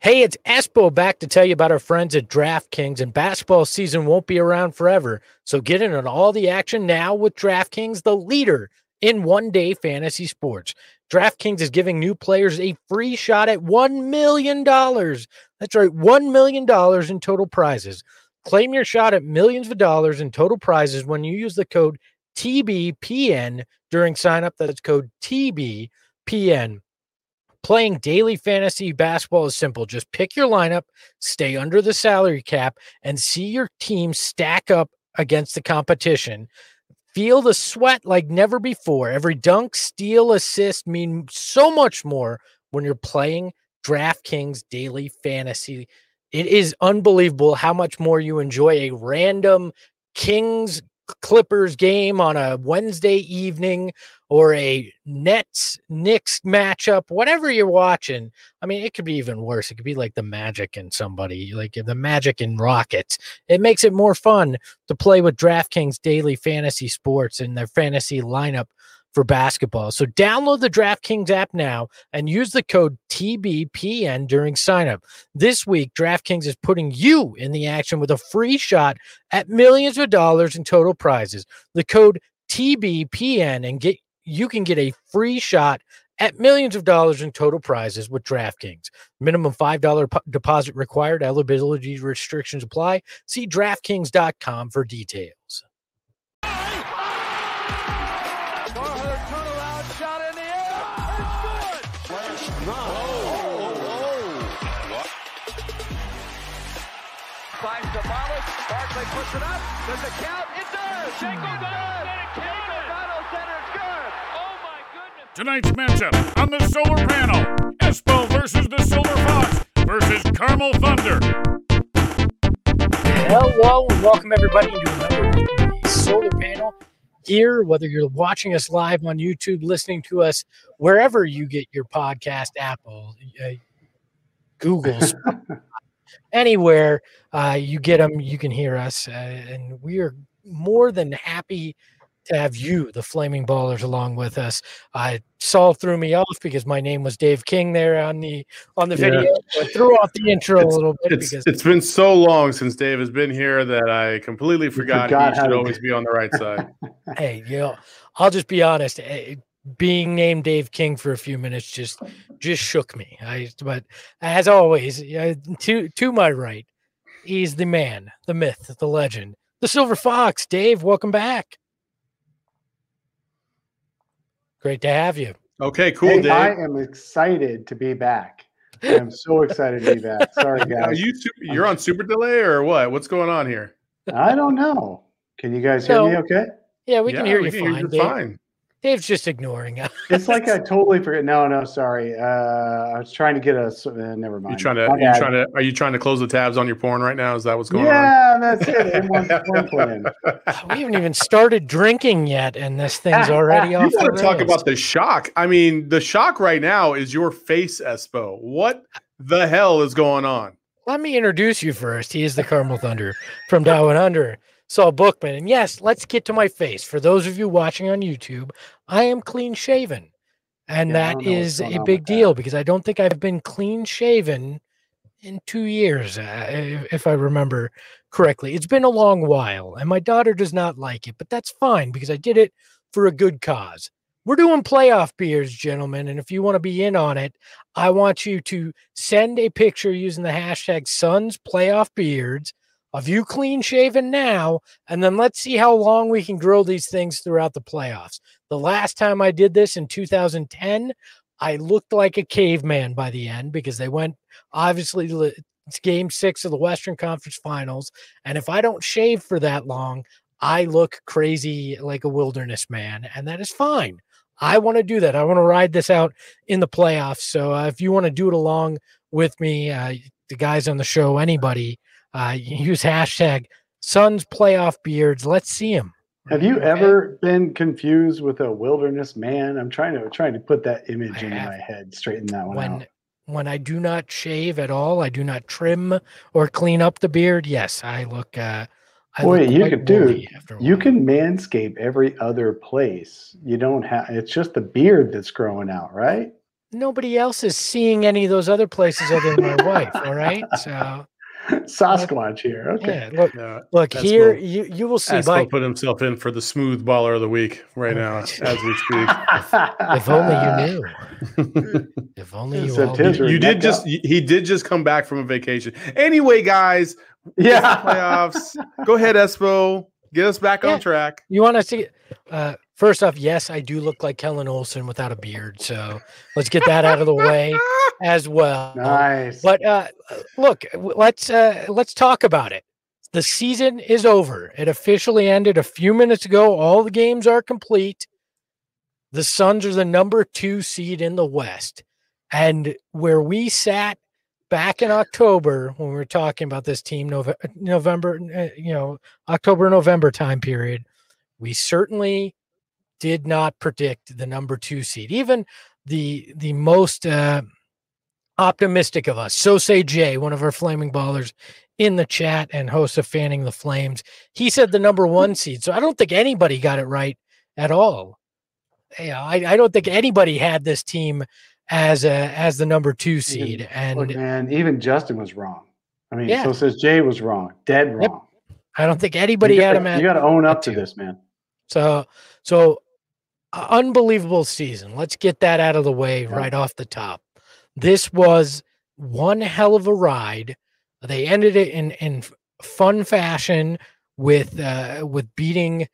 Hey, it's Espo back to tell you about our friends at DraftKings, and basketball season won't be around forever. So get in on all the action now with DraftKings, the leader in one day fantasy sports. DraftKings is giving new players a free shot at $1 million. That's right, $1 million in total prizes. Claim your shot at millions of dollars in total prizes when you use the code TBPN during signup. That's code TBPN. Playing daily fantasy basketball is simple. Just pick your lineup, stay under the salary cap, and see your team stack up against the competition. Feel the sweat like never before. Every dunk, steal, assist mean so much more when you're playing DraftKings daily fantasy. It is unbelievable how much more you enjoy a random Kings Clippers game on a Wednesday evening or a Nets Knicks matchup, whatever you're watching. I mean, it could be even worse. It could be like the Magic and somebody, like the Magic and Rockets. It makes it more fun to play with DraftKings daily fantasy sports and their fantasy lineup for basketball. So download the DraftKings app now and use the code TBPN during signup. This week, DraftKings is putting you in the action with a free shot at millions of dollars in total prizes. The code TBPN and get you can get a free shot at millions of dollars in total prizes with DraftKings. Minimum $5 po- deposit required. Eligibility restrictions apply. See DraftKings.com for details. Finds the Wallace. Barkley puts it up. Does it count? It does. Shake good. Shake O'Donnell centers good. Oh my goodness. Tonight's matchup on the solar panel Espo versus the Silver Fox versus Carmel Thunder. Hello and welcome everybody to another edition of the solar panel here. Whether you're watching us live on YouTube, listening to us wherever you get your podcast, Apple, uh, Google, anywhere uh, you get them, you can hear us, uh, and we are more than happy to have you, the Flaming Ballers, along with us. Uh, Saul threw me off because my name was Dave King there on the on the Yeah. video. I threw off the intro a little bit It's, because it's been so long since Dave has been here that I completely forgot, forgot he should always be on the right side. hey, you know, I'll just be honest. eh, Being named Dave King for a few minutes just just shook me. I but as always, to to my right, he's the man, the myth, the legend, the Silver Fox. Dave, welcome back. Great to have you. Okay, cool, Hey, Dave. I am excited to be back. I am so excited to be back. Sorry, Are guys. you su- you're on super delay or what? What's going on here? I don't know. Can you guys hear me okay? Yeah, we Yeah, can hear we you can hear fine. you Dave. fine. Dave's just ignoring us. It's like I totally forget. No, no, sorry. Uh, I was trying to get a. s- Uh, never mind. You trying to you trying to are you trying to close the tabs on your porn right now? Is that what's going on? Yeah, that's it. In one, one plan. we haven't even started drinking yet, and this thing's already off. the want to talk about the shock? I mean, the shock right now is your face, Espo. What the hell is going on? Let me introduce you first. He is the Carmel Thunder from Down Under, Saul Bookman. And yes, let's get to my face. For those of you watching on YouTube, I am clean shaven. And Yeah, that don't know what's is a big with that. deal because I don't think I've been clean shaven in two years, uh, if- if I remember correctly. It's been a long while, and my daughter does not like it, but that's fine because I did it for a good cause. We're doing playoff beers, gentlemen. And if you want to be in on it, I want you to send a picture using the hashtag Suns Playoff Beards of you clean shaven now, and then let's see how long we can grow these things throughout the playoffs. The last time I did this in 2010, I looked like a caveman by the end because they went obviously it's game six of the Western Conference Finals. And if I don't shave for that long, I look crazy like a wilderness man, and that is fine. I want to do that. I want to ride this out in the playoffs. So uh, if you want to do it along with me, uh, the guys on the show, anybody, Uh, use hashtag Suns playoff beards. Let's see them. Have you ever been confused with a wilderness man? I'm trying to trying to put that image I in have. my head, straighten that one when out. when I do not shave at all, I do not trim or clean up the beard. Yes, I look. Uh, I Boy, look you could do. woolly after a You can manscape every other place. You don't have. It's just the beard that's growing out, right? Nobody else is seeing any of those other places other than my wife. All right, so Sasquatch here. Okay. yeah. Look, Yeah. look here. what- You you will see. Espo By put himself in for the smooth baller of the week right now as we speak. if only you knew. If only you all knew. You did just up. he did just come back from a vacation. Anyway, guys, Yeah. playoffs. Go ahead, Espo. Get us back Yeah. on track. You want to see? Uh, first off, yes, I do look like Kellen Olson without a beard. So let's get that out of the way as well. Nice. But uh, look, let's uh, let's talk about it. The season is over. It officially ended a few minutes ago. All the games are complete. The Suns are the number two seed in the West, and where we sat back in October when we were talking about this team, Nove- November, uh, you know, October November time period, we certainly did not predict the number two seed. Even the the most uh, optimistic of us. So say Jay, one of our flaming ballers in the chat and host of Fanning the Flames. He said the number one seed. So I don't think anybody got it right at all. Yeah, I, I don't think anybody had this team as a as the number two seed. And Look, man, even Justin was wrong. I mean, Yeah. so says Jay was wrong, dead Yep. wrong. I don't think anybody had gotta, him at You got to own up to this, man. So, so unbelievable season. Let's get that out of the way right off the top. This was one hell of a ride. They ended it in in fun fashion with uh, with beating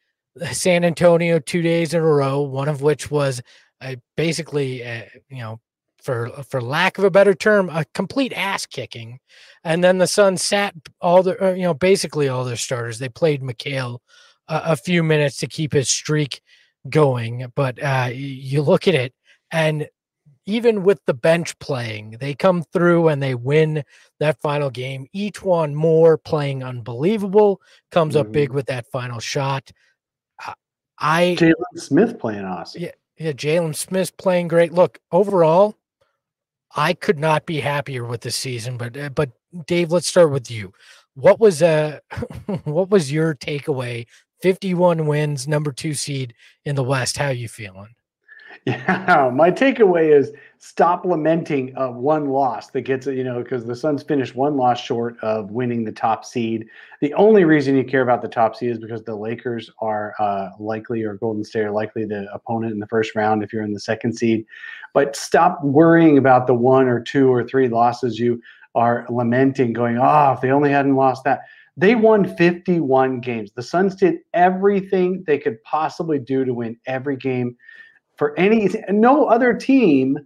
San Antonio two days in a row. One of which was uh, basically, uh, you know, for for lack of a better term, a complete ass kicking. And then the Suns sat all the uh, you know basically all their starters. They played Mikal a few minutes to keep his streak going. But uh, you look at it, and even with the bench playing, they come through and they win that final game. E'Twaun Moore playing unbelievable, comes up big Mhm. with that final shot. Uh, I Jalen Smith playing awesome. Yeah. yeah, Jalen Smith's playing great. Look, overall, I could not be happier with this season. But uh, but Dave, let's start with you. What was uh what was your takeaway? Fifty one wins, number two seed in the West. How you feeling? Yeah, my takeaway is stop lamenting one loss that gets it, you know, because the Suns finished one loss short of winning the top seed. The only reason you care about the top seed is because the Lakers are uh, likely, or Golden State are likely the opponent in the first round if you're in the second seed. But stop worrying about the one or two or three losses you are lamenting, going, oh, if they only hadn't lost that. They won 51 games. The Suns did everything they could possibly do to win every game for any no other team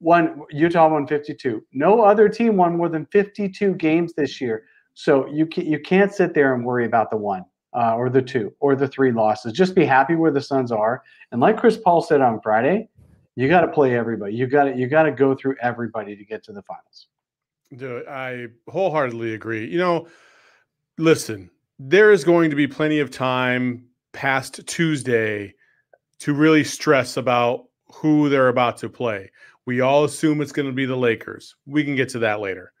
won Utah won 52. No other team won more than 52 games this year. So you can, you can't sit there and worry about the one uh, or the two or the three losses. Just be happy where the Suns are. And like Chris Paul said on Friday, you got to play everybody. You got to you got to go through everybody to get to the finals. Dude, I wholeheartedly agree. You know, listen, there is going to be plenty of time past Tuesday to really stress about who they're about to play. We all assume it's going to be the Lakers. We can get to that later.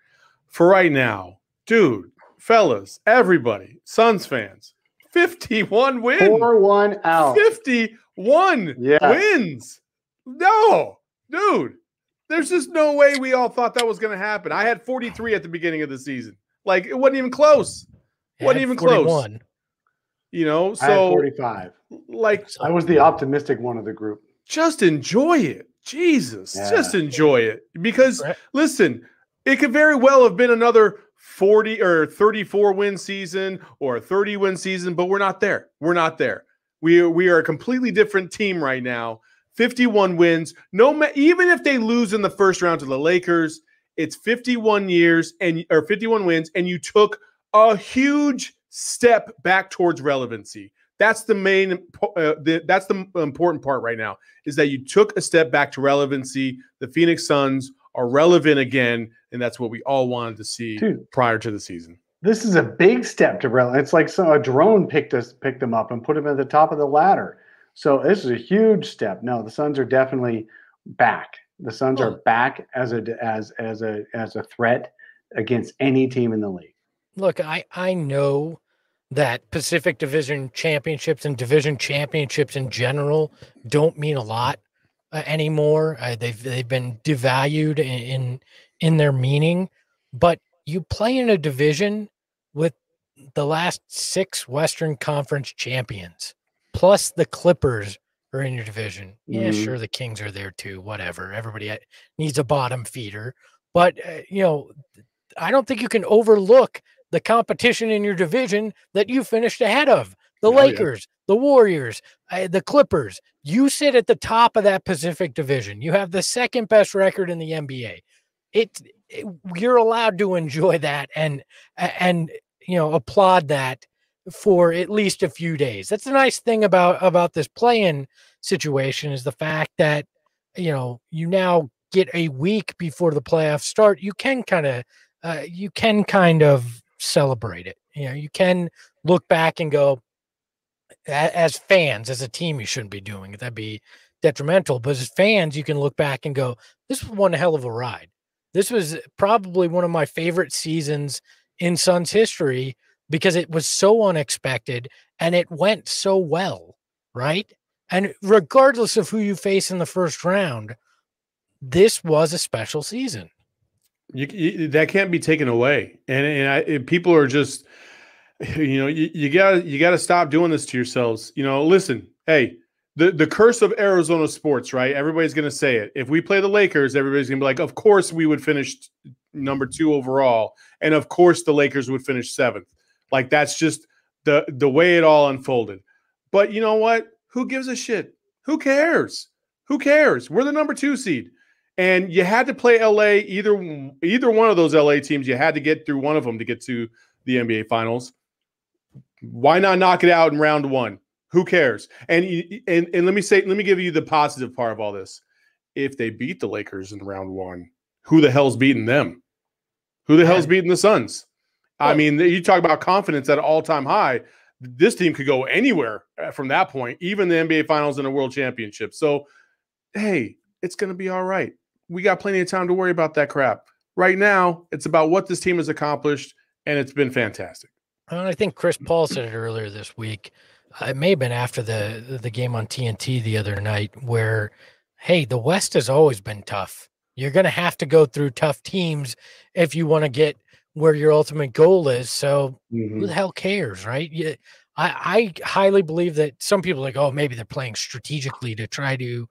For right now, dude, fellas, everybody, Suns fans, 51 wins. Pour one out. 51 Yes. wins. No, dude, there's just no way we all thought that was going to happen. I had 43 at the beginning of the season. Like, it wasn't even close, Wasn't Had even close. you know? I had So, 45. like, I was the optimistic one of the group. just enjoy it. Jesus, Yeah. just enjoy it. Because, Right. listen, it could very well have been another 40 or 34 win season or a 30 win season, but we're not there. We're not there. We are, we are a completely different team right now. 51 wins. No, ma- even if they lose in the first round to the Lakers, it's 51 years and or 51 wins, and you took a huge step back towards relevancy. That's the main. Uh, the, that's the important part right now is that you took a step back to relevancy. The Phoenix Suns are relevant again, and that's what we all wanted to see Dude. prior to the season. this is a big step to rel. It's like some a drone picked us picked them up and put them at the top of the ladder. So this is a huge step. No, the Suns are definitely back. The Suns are back as a as as a as a threat against any team in the league. Look, I I know that Pacific Division championships and division championships in general don't mean a lot uh, anymore. Uh, they've they've been devalued in, in in their meaning, but you play in a division with the last six Western Conference champions, plus the Clippers are in your division. Yeah, Mhm. sure, the Kings are there too. Whatever. Everybody uh, needs a bottom feeder, but uh, you know, I don't think you can overlook the competition in your division that you finished ahead of. The Oh, yeah. Lakers, the Warriors, uh, the Clippers. You sit at the top of that Pacific Division. You have the second best record in the NBA. It, it you're allowed to enjoy that and and you know applaud that for at least a few days. That's the nice thing about about this play-in situation is the fact that you know you now get a week before the playoffs start. You can kind of uh, you can kind of celebrate it. You know, you can look back and go, as fans, as a team, you shouldn't be doing it. That'd be detrimental. But as fans, you can look back and go, this was one hell of a ride. This was probably one of my favorite seasons in Suns history because it was so unexpected and it went so well, right? And regardless of who you face in the first round, this was a special season. You, you, that can't be taken away, and and I, people are just, you know, you, you gotta you gotta stop doing this to yourselves. You know, listen, hey, the the curse of Arizona sports, right? Everybody's gonna say it. If we play the Lakers, everybody's gonna be like, of course we would finish number two overall, and of course the Lakers would finish seventh. Like that's just the the way it all unfolded. But you know what? Who gives a shit? Who cares? Who cares? We're the number two seed and you had to play LA either either one of those LA teams you had to get through one of them to get to the NBA finals. Why not knock it out in round 1 who cares? And and and let me say let me give you the positive part of all this. If they beat the Lakers in round 1 who the hell's beating them? Who the hell's beating the Suns? I mean you talk about confidence at an all-time high this team could go anywhere uh, from that point even the NBA finals and a world championship. So hey it's going to be all right we got plenty of time to worry about that crap. Right now, it's about what this team has accomplished, and it's been fantastic. And I think Chris Paul said it earlier this week. Uh, It may have been after the the game on TNT the other night, where, hey, the West has always been tough. You're going to have to go through tough teams if you want to get where your ultimate goal is. So who the hell cares, right? Yeah, I, I highly believe that some people are like, oh, maybe they're playing strategically to try to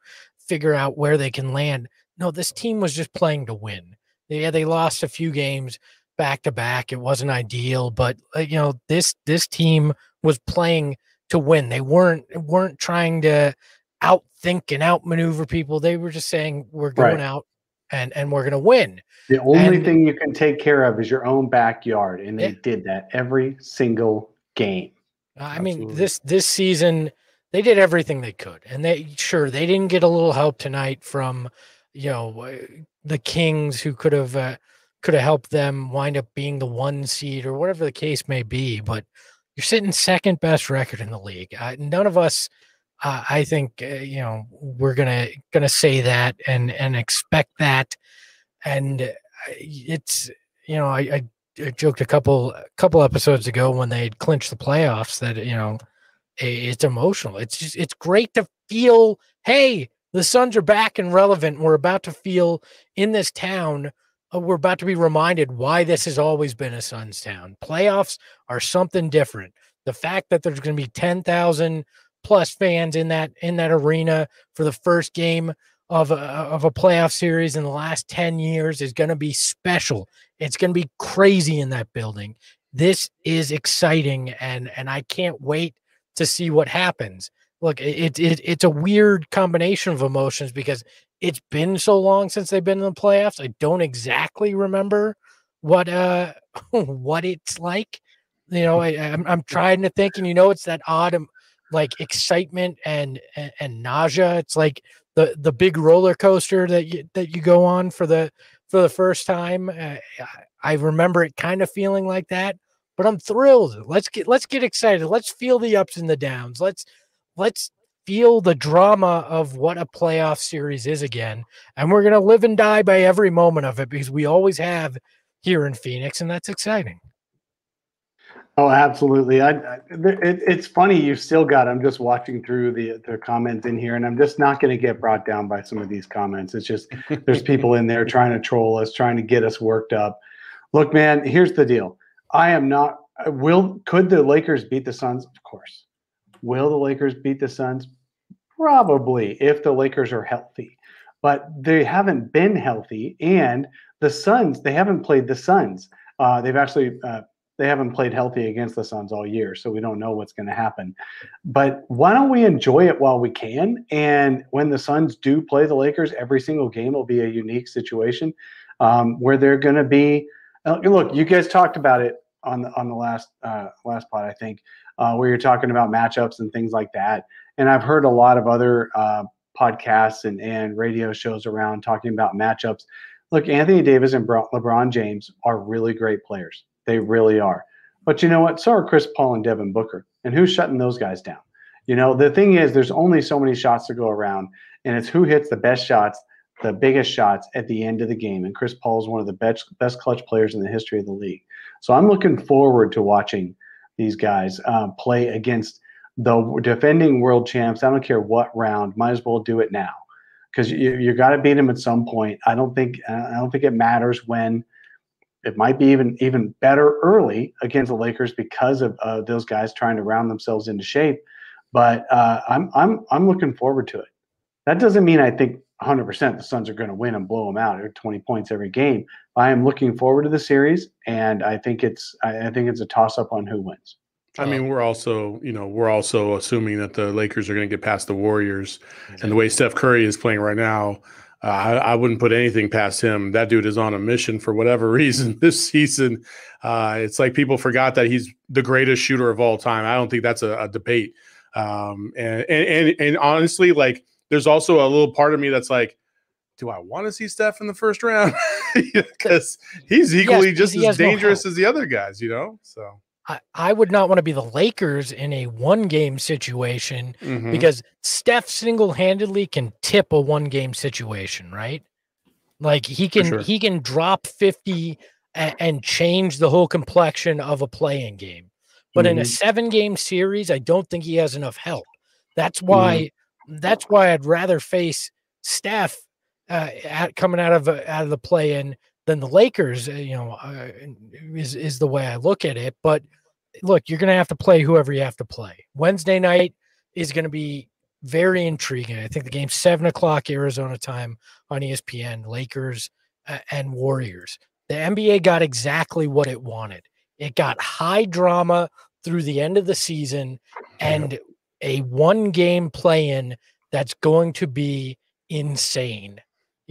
figure out where they can land. No, this team was just playing to win. Yeah, they lost a few games back to back. It wasn't ideal, but uh, you know this this team was playing to win. They weren't weren't trying to outthink and outmaneuver people. They were just saying we're going Right. out and and we're going to win. The only And- thing you can take care of is your own backyard, and they Yeah. did that every single game. I mean, this this season they did everything they could, and they sure they didn't get a little help tonight from you know uh, the Kings who could have uh, could have helped them wind up being the one seed or whatever the case may be. But you're sitting second best record in the league. Uh, none of us, uh, I think, uh, you know, we're gonna gonna say that and and expect that, and uh, it's you know I. I I joked a couple couple episodes ago when they had clinched the playoffs that you know it's emotional. It's just it's great to feel. Hey, the Suns are back and relevant. We're about to feel in this town. uh, we're about to be reminded why this has always been a Suns town. Playoffs are something different. The fact that there's going to be ten thousand plus fans in that in that arena for the first game of a, of a playoff series in the last 10 years is going to be special. It's going to be crazy in that building. This is exciting and and I can't wait to see what happens. Look, it, it it's a weird combination of emotions because it's been so long since they've been in the playoffs. I don't exactly remember what uh what it's like. You know, I, I'm I'm trying to think, and you know, it's that odd um, like excitement and, and and nausea. It's like the the big roller coaster that you that you go on for the for the first time. Uh, I- I remember it kind of feeling like that, but I'm thrilled. Let's get let's get excited. Let's feel the ups and the downs. Let's let's feel the drama of what a playoff series is again. And we're going to live and die by every moment of it because we always have here in Phoenix, and that's exciting. Oh, absolutely. I, I it, it's funny you still got. I'm just watching through the the comments in here, and I'm just not going to get brought down by some of these comments. It's just there's people in there trying to troll us, trying to get us worked up. Look, man, here's the deal. I am not. Will could the Lakers beat the Suns? Of course. Will the Lakers beat the Suns? Probably, if the Lakers are healthy. But they haven't been healthy, and the Suns they haven't played the Suns. Uh, they've actually uh, they haven't played healthy against the Suns all year, so we don't know what's going to happen. But why don't we enjoy it while we can? And when the Suns do play the Lakers, every single game will be a unique situation um, where they're going to be. Uh, look, you guys talked about it on the on the last uh, last pod, I think, uh, where you're talking about matchups and things like that. And I've heard a lot of other uh, podcasts and and radio shows around talking about matchups. Look, Anthony Davis and LeBron James are really great players. They really are. But you know what? So are Chris Paul and Devin Booker. And who's shutting those guys down? You know, the thing is, there's only so many shots to go around, and it's who hits the best shots, the biggest shots at the end of the game. And Chris Paul is one of the best best clutch players in the history of the league. So I'm looking forward to watching these guys uh, play against the defending world champs. I don't care what round. Might as well do it now because you you got to beat them at some point. I don't think I don't think it matters when it might be even even better early against the Lakers because of uh, those guys trying to round themselves into shape. But uh, I'm I'm I'm looking forward to it. That doesn't mean I think 100% the Suns are going to win and blow them out at 20 points every game. I am looking forward to the series, and I think it's I, I think it's a toss up on who wins. I mean, we're also, you know, we're also assuming that the Lakers are going to get past the Warriors, exactly. and the way Steph Curry is playing right now, uh, I, I, wouldn't put anything past him. That dude is on a mission for whatever reason this season. Uh, it's like people forgot that he's the greatest shooter of all time. I don't think that's a, a debate. Um, and, and, and and honestly, like there's also a little part of me that's like, do I want to see Steph in the first round? Because he's equally yes, just he as dangerous no as the other guys, you know. So I, I would not want to be the Lakers in a one game situation mm-hmm. because Steph single handedly can tip a one game situation, right? Like he can sure. he can drop 50 and, and, change the whole complexion of a play-in game. But mm-hmm. in a mm-hmm. seven game series, I don't think he has enough help. That's why mm-hmm. That's why I'd rather face Steph uh, at, coming out of uh, out of the play in than the Lakers, uh, you know, uh, is is the way I look at it. But look, you're going to have to play whoever you have to play. Wednesday night is going to be very intriguing. I think the game's seven o'clock Arizona time on ESPN. Lakers uh, and Warriors. The NBA got exactly what it wanted. It got high drama through the end of the season and a one game play in that's going to be insane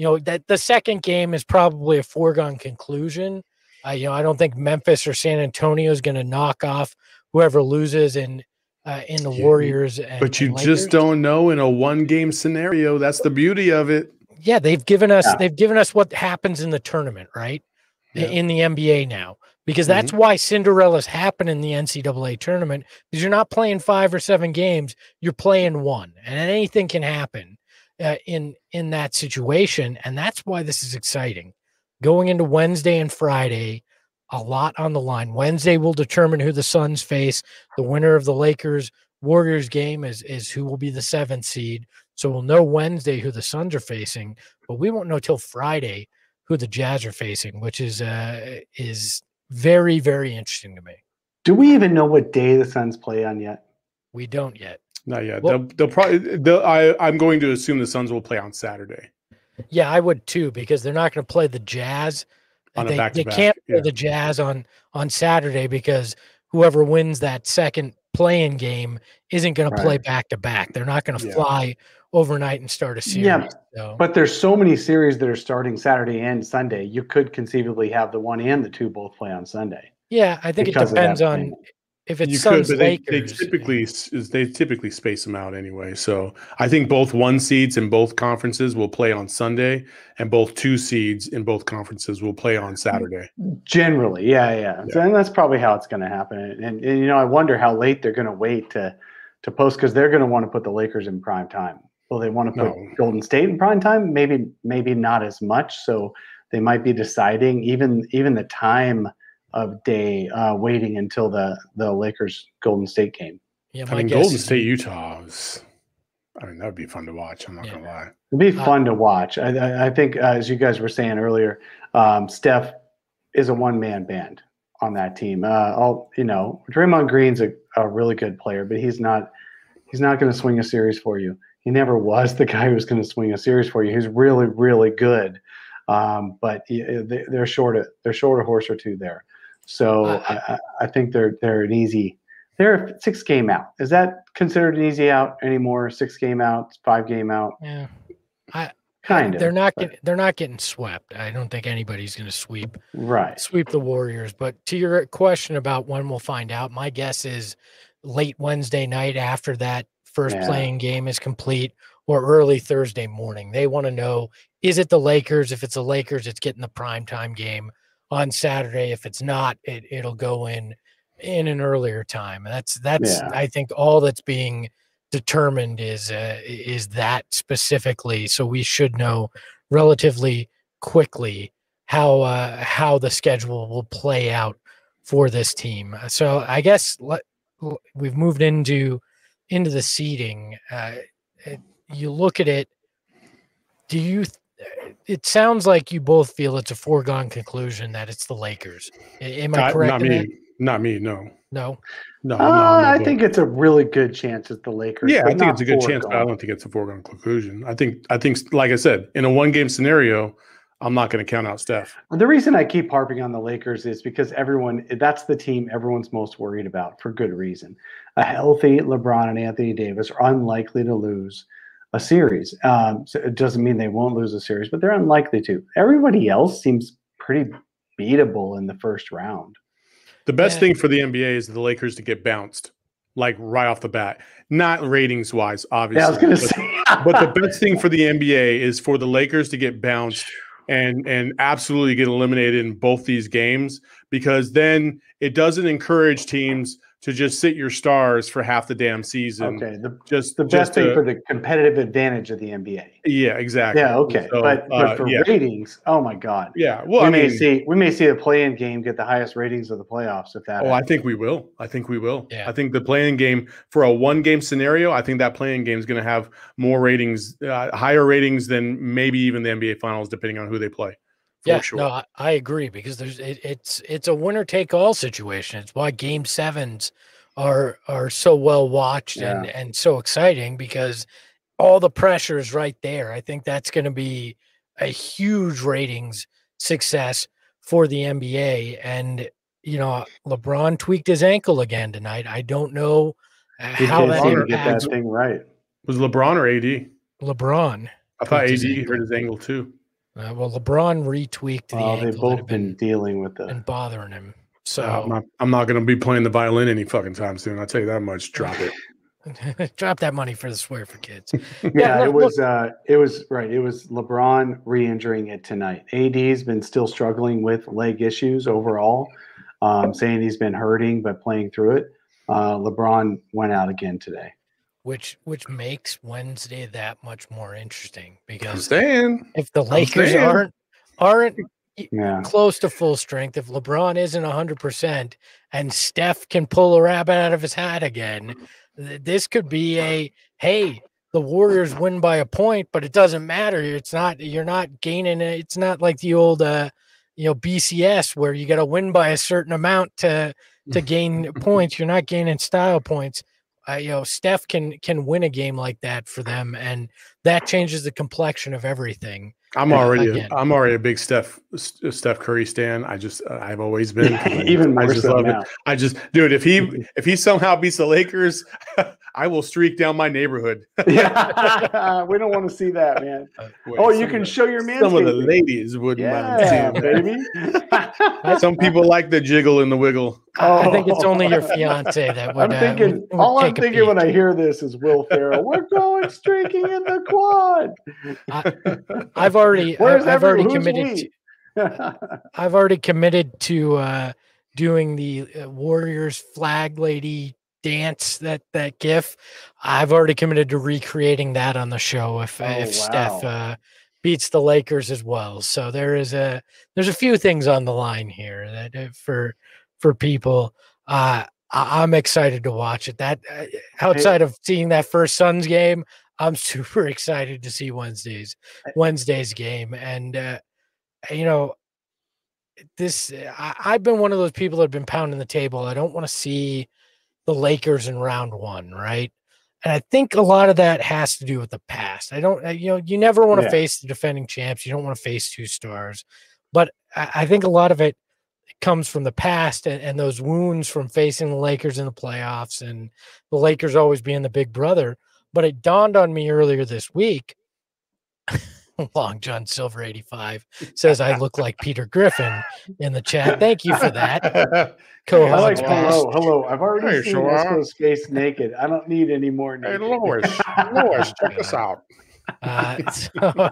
you know that the second game is probably a foregone conclusion. Uh, you know, I don't think Memphis or San Antonio is going to knock off whoever loses in uh, in the Warriors. And, but you just don't know in a one game scenario. That's the beauty of it. Yeah, they've given us yeah. they've given us what happens in the tournament, right? Yeah. In the NBA now, because that's mm-hmm. why Cinderella's happen in the NCAA tournament. Because you're not playing five or seven games, you're playing one, and anything can happen uh, in in that situation, and that's why this is exciting. Going into Wednesday and Friday, a lot on the line. Wednesday will determine who the Suns face. The winner of the Lakers Warriors game is is who will be the seventh seed. So we'll know Wednesday who the Suns are facing, but we won't know till Friday who the Jazz are facing, which is uh is very very interesting to me. Do we even know what day the Suns play on yet? We don't yet. Not yet. Well, they'll, they'll probably. They'll, I I'm going to assume the Suns will play on Saturday. Yeah, I would too because they're not going to play the Jazz. On they, they can't play yeah. the Jazz on on Saturday because whoever wins that second play-in game isn't going right. to play back to back. They're not going to yeah. fly overnight and start a series. Yeah, so. but there's so many series that are starting Saturday and Sunday. You could conceivably have the one and the two both play on Sunday. Yeah, I think it depends on if it's You Suns could, but they, they typically they typically space them out anyway. So I think both one seeds in both conferences will play on Sunday, and both two seeds in both conferences will play on Saturday. Generally, yeah, yeah. So, and that's probably how it's going to happen. And, and, and, you know, I wonder how late they're going to wait to to post because they're going to want to put the Lakers in prime time. Will they want to put No. Golden State in prime time? Maybe, maybe not as much. So they might be deciding even even the time of day, uh, waiting until the the Lakers Golden State game. yeah, I mean, guess Golden is- State, Utah is. I mean, that would be fun to watch. I'm not Yeah. gonna lie. It'd be Uh, fun to watch. I, I, I think, uh, as you guys were saying earlier, um, Steph is a one man band on that team. Uh, all you know, Draymond Green's a, a really good player, but he's not. He's not going to swing a series for you. He never was the guy who was going to swing a series for you. He's really, really good, um, but they, they're short. A, they're short a horse or two there. So Uh, I, I, think they're they're an easy. They're a six game out. Is that considered an easy out anymore? Six game out, five game out. Yeah, I Kind of. they're not but- getting they're not getting swept. I don't think anybody's going to sweep right. sweep the Warriors. But to your question about when we'll find out, my guess is late Wednesday night after that first Yeah. play-in game is complete or early Thursday morning. They want to know is it the Lakers? If it's the Lakers, it's getting the prime time game on Saturday. If it's not, it it'll go in in an earlier time. That's that's Yeah. I think all that's being determined is uh, is that specifically. So we should know relatively quickly how uh, how the schedule will play out for this team. So I guess let, we've moved into into the seeding. Uh, it- you look at it. Do you? th- It sounds like you both feel it's a foregone conclusion that it's the Lakers. Am I Not, correct? not in me. that? Not me. No. No. No. Uh, I'm I that think it's a really good chance it's the Lakers. Yeah, I think it's a good chance, but I don't think it's a foregone conclusion. I think, I think, like I said, in a one game scenario, I'm not going to count out Steph. The reason I keep harping on the Lakers is because everyone that's the team everyone's most worried about for good reason. A healthy LeBron and Anthony Davis are unlikely to lose a series. Um, so it doesn't mean they won't lose a series, but they're unlikely to. Everybody else seems pretty beatable in the first round. The best Yeah. thing for the NBA is the Lakers to get bounced, like right off the bat. Not ratings wise, obviously. Yeah, I was going to but- say. but the best thing for the NBA is for the Lakers to get bounced and and absolutely get eliminated in both these games because then it doesn't encourage teams to just sit your stars for half the damn season. okay, the, Just the just best thing to- for the competitive advantage of the NBA. yeah, exactly. Yeah, okay, So, but, but uh, for yeah, ratings, oh my god, yeah. Well, we I may mean, see we may see a play-in game get the highest ratings of the playoffs if that. Oh, I think we will. I think we will. Yeah. I think the play-in game for a one game scenario, I think that play-in game is going to have more ratings, uh, higher ratings than maybe even the NBA finals, depending on who they play. For yeah, sure. no, I, I agree because there's it, it's it's a winner take all situation. It's why game sevens are are so well watched and and so exciting because all the pressure is right there. I think that's going to be a huge ratings success for the NBA. And you know, LeBron tweaked his ankle again tonight. I don't know uh, He how can't that to get that thing right. Was LeBron or AD? LeBron. I thought AD his hurt his ankle too. Uh, well, LeBron retweaked the Well, they've that both been been, dealing with the. and bothering him. So Uh, I'm not, I'm not going to be playing the violin any fucking time soon. I'll tell you that much. Drop it. Drop that money for the swear for kids. yeah, look- it was. Uh, it was right. It was LeBron re-injuring it tonight. AD's been still struggling with leg issues overall, um, saying he's been hurting but playing through it. Uh, LeBron went out again today. Which which makes Wednesday that much more interesting because if the Lakers aren't aren't Yeah, close to full strength, if LeBron isn't hundred percent, and Steph can pull a rabbit out of his hat again, th- this could be a hey. The Warriors win by a point, but it doesn't matter. It's not you're not gaining it. It's not like the old uh you know BCS where you got to win by a certain amount to to gain points. You're not gaining style points. Uh, you know, Steph can can win a game like that for them, and that changes the complexion of everything. I'm already again. I'm already a big Steph Steph Curry stan. I just uh, I've always been Even I just love now. it. I just dude, if he if he somehow beats the Lakers, I will streak down my neighborhood. yeah, we don't want to see that, man. Oh, you can show your man. some of the ladies wouldn't mind Yeah, seeing that. baby. Some people like the jiggle and the wiggle. I I think it's Oh. only your fiance that would. I'm uh, thinking. would- would all I'm take a thinking when. I hear this is Will Ferrell. We're going streaking in the quad. I've already, Where's I've already committed. To. I've already committed to uh, doing the uh, Warriors flag lady dance that that gif. I've already committed to recreating that on the show if Oh, if Steph uh, beats the Lakers as well. So there is a there's a few things on the line here that uh, for for people. Uh, I, I'm excited to watch it. That uh, outside of seeing that first Suns game, I'm super excited to see Wednesday's Wednesday's game and. Uh, you know, this I, I've been one of those people that have been pounding the table. I don't want to see the Lakers in round one, right? And I think a lot of that has to do with the past. I don't, uh, you know, you never want to Yeah. face the defending champs. You don't want to face two stars, but I, I think a lot of it comes from the past and, and those wounds from facing the Lakers in the playoffs and the Lakers always being the big brother. But it dawned on me earlier this week. Long John Silver 85 says I look like Peter Griffin in the chat. Thank you for that. I Co-host like hello, hello. I've already Hey, seen sure. Espo's face naked. I don't need any more. Hey, Naked. Lois, Lois, check this out. Uh, so,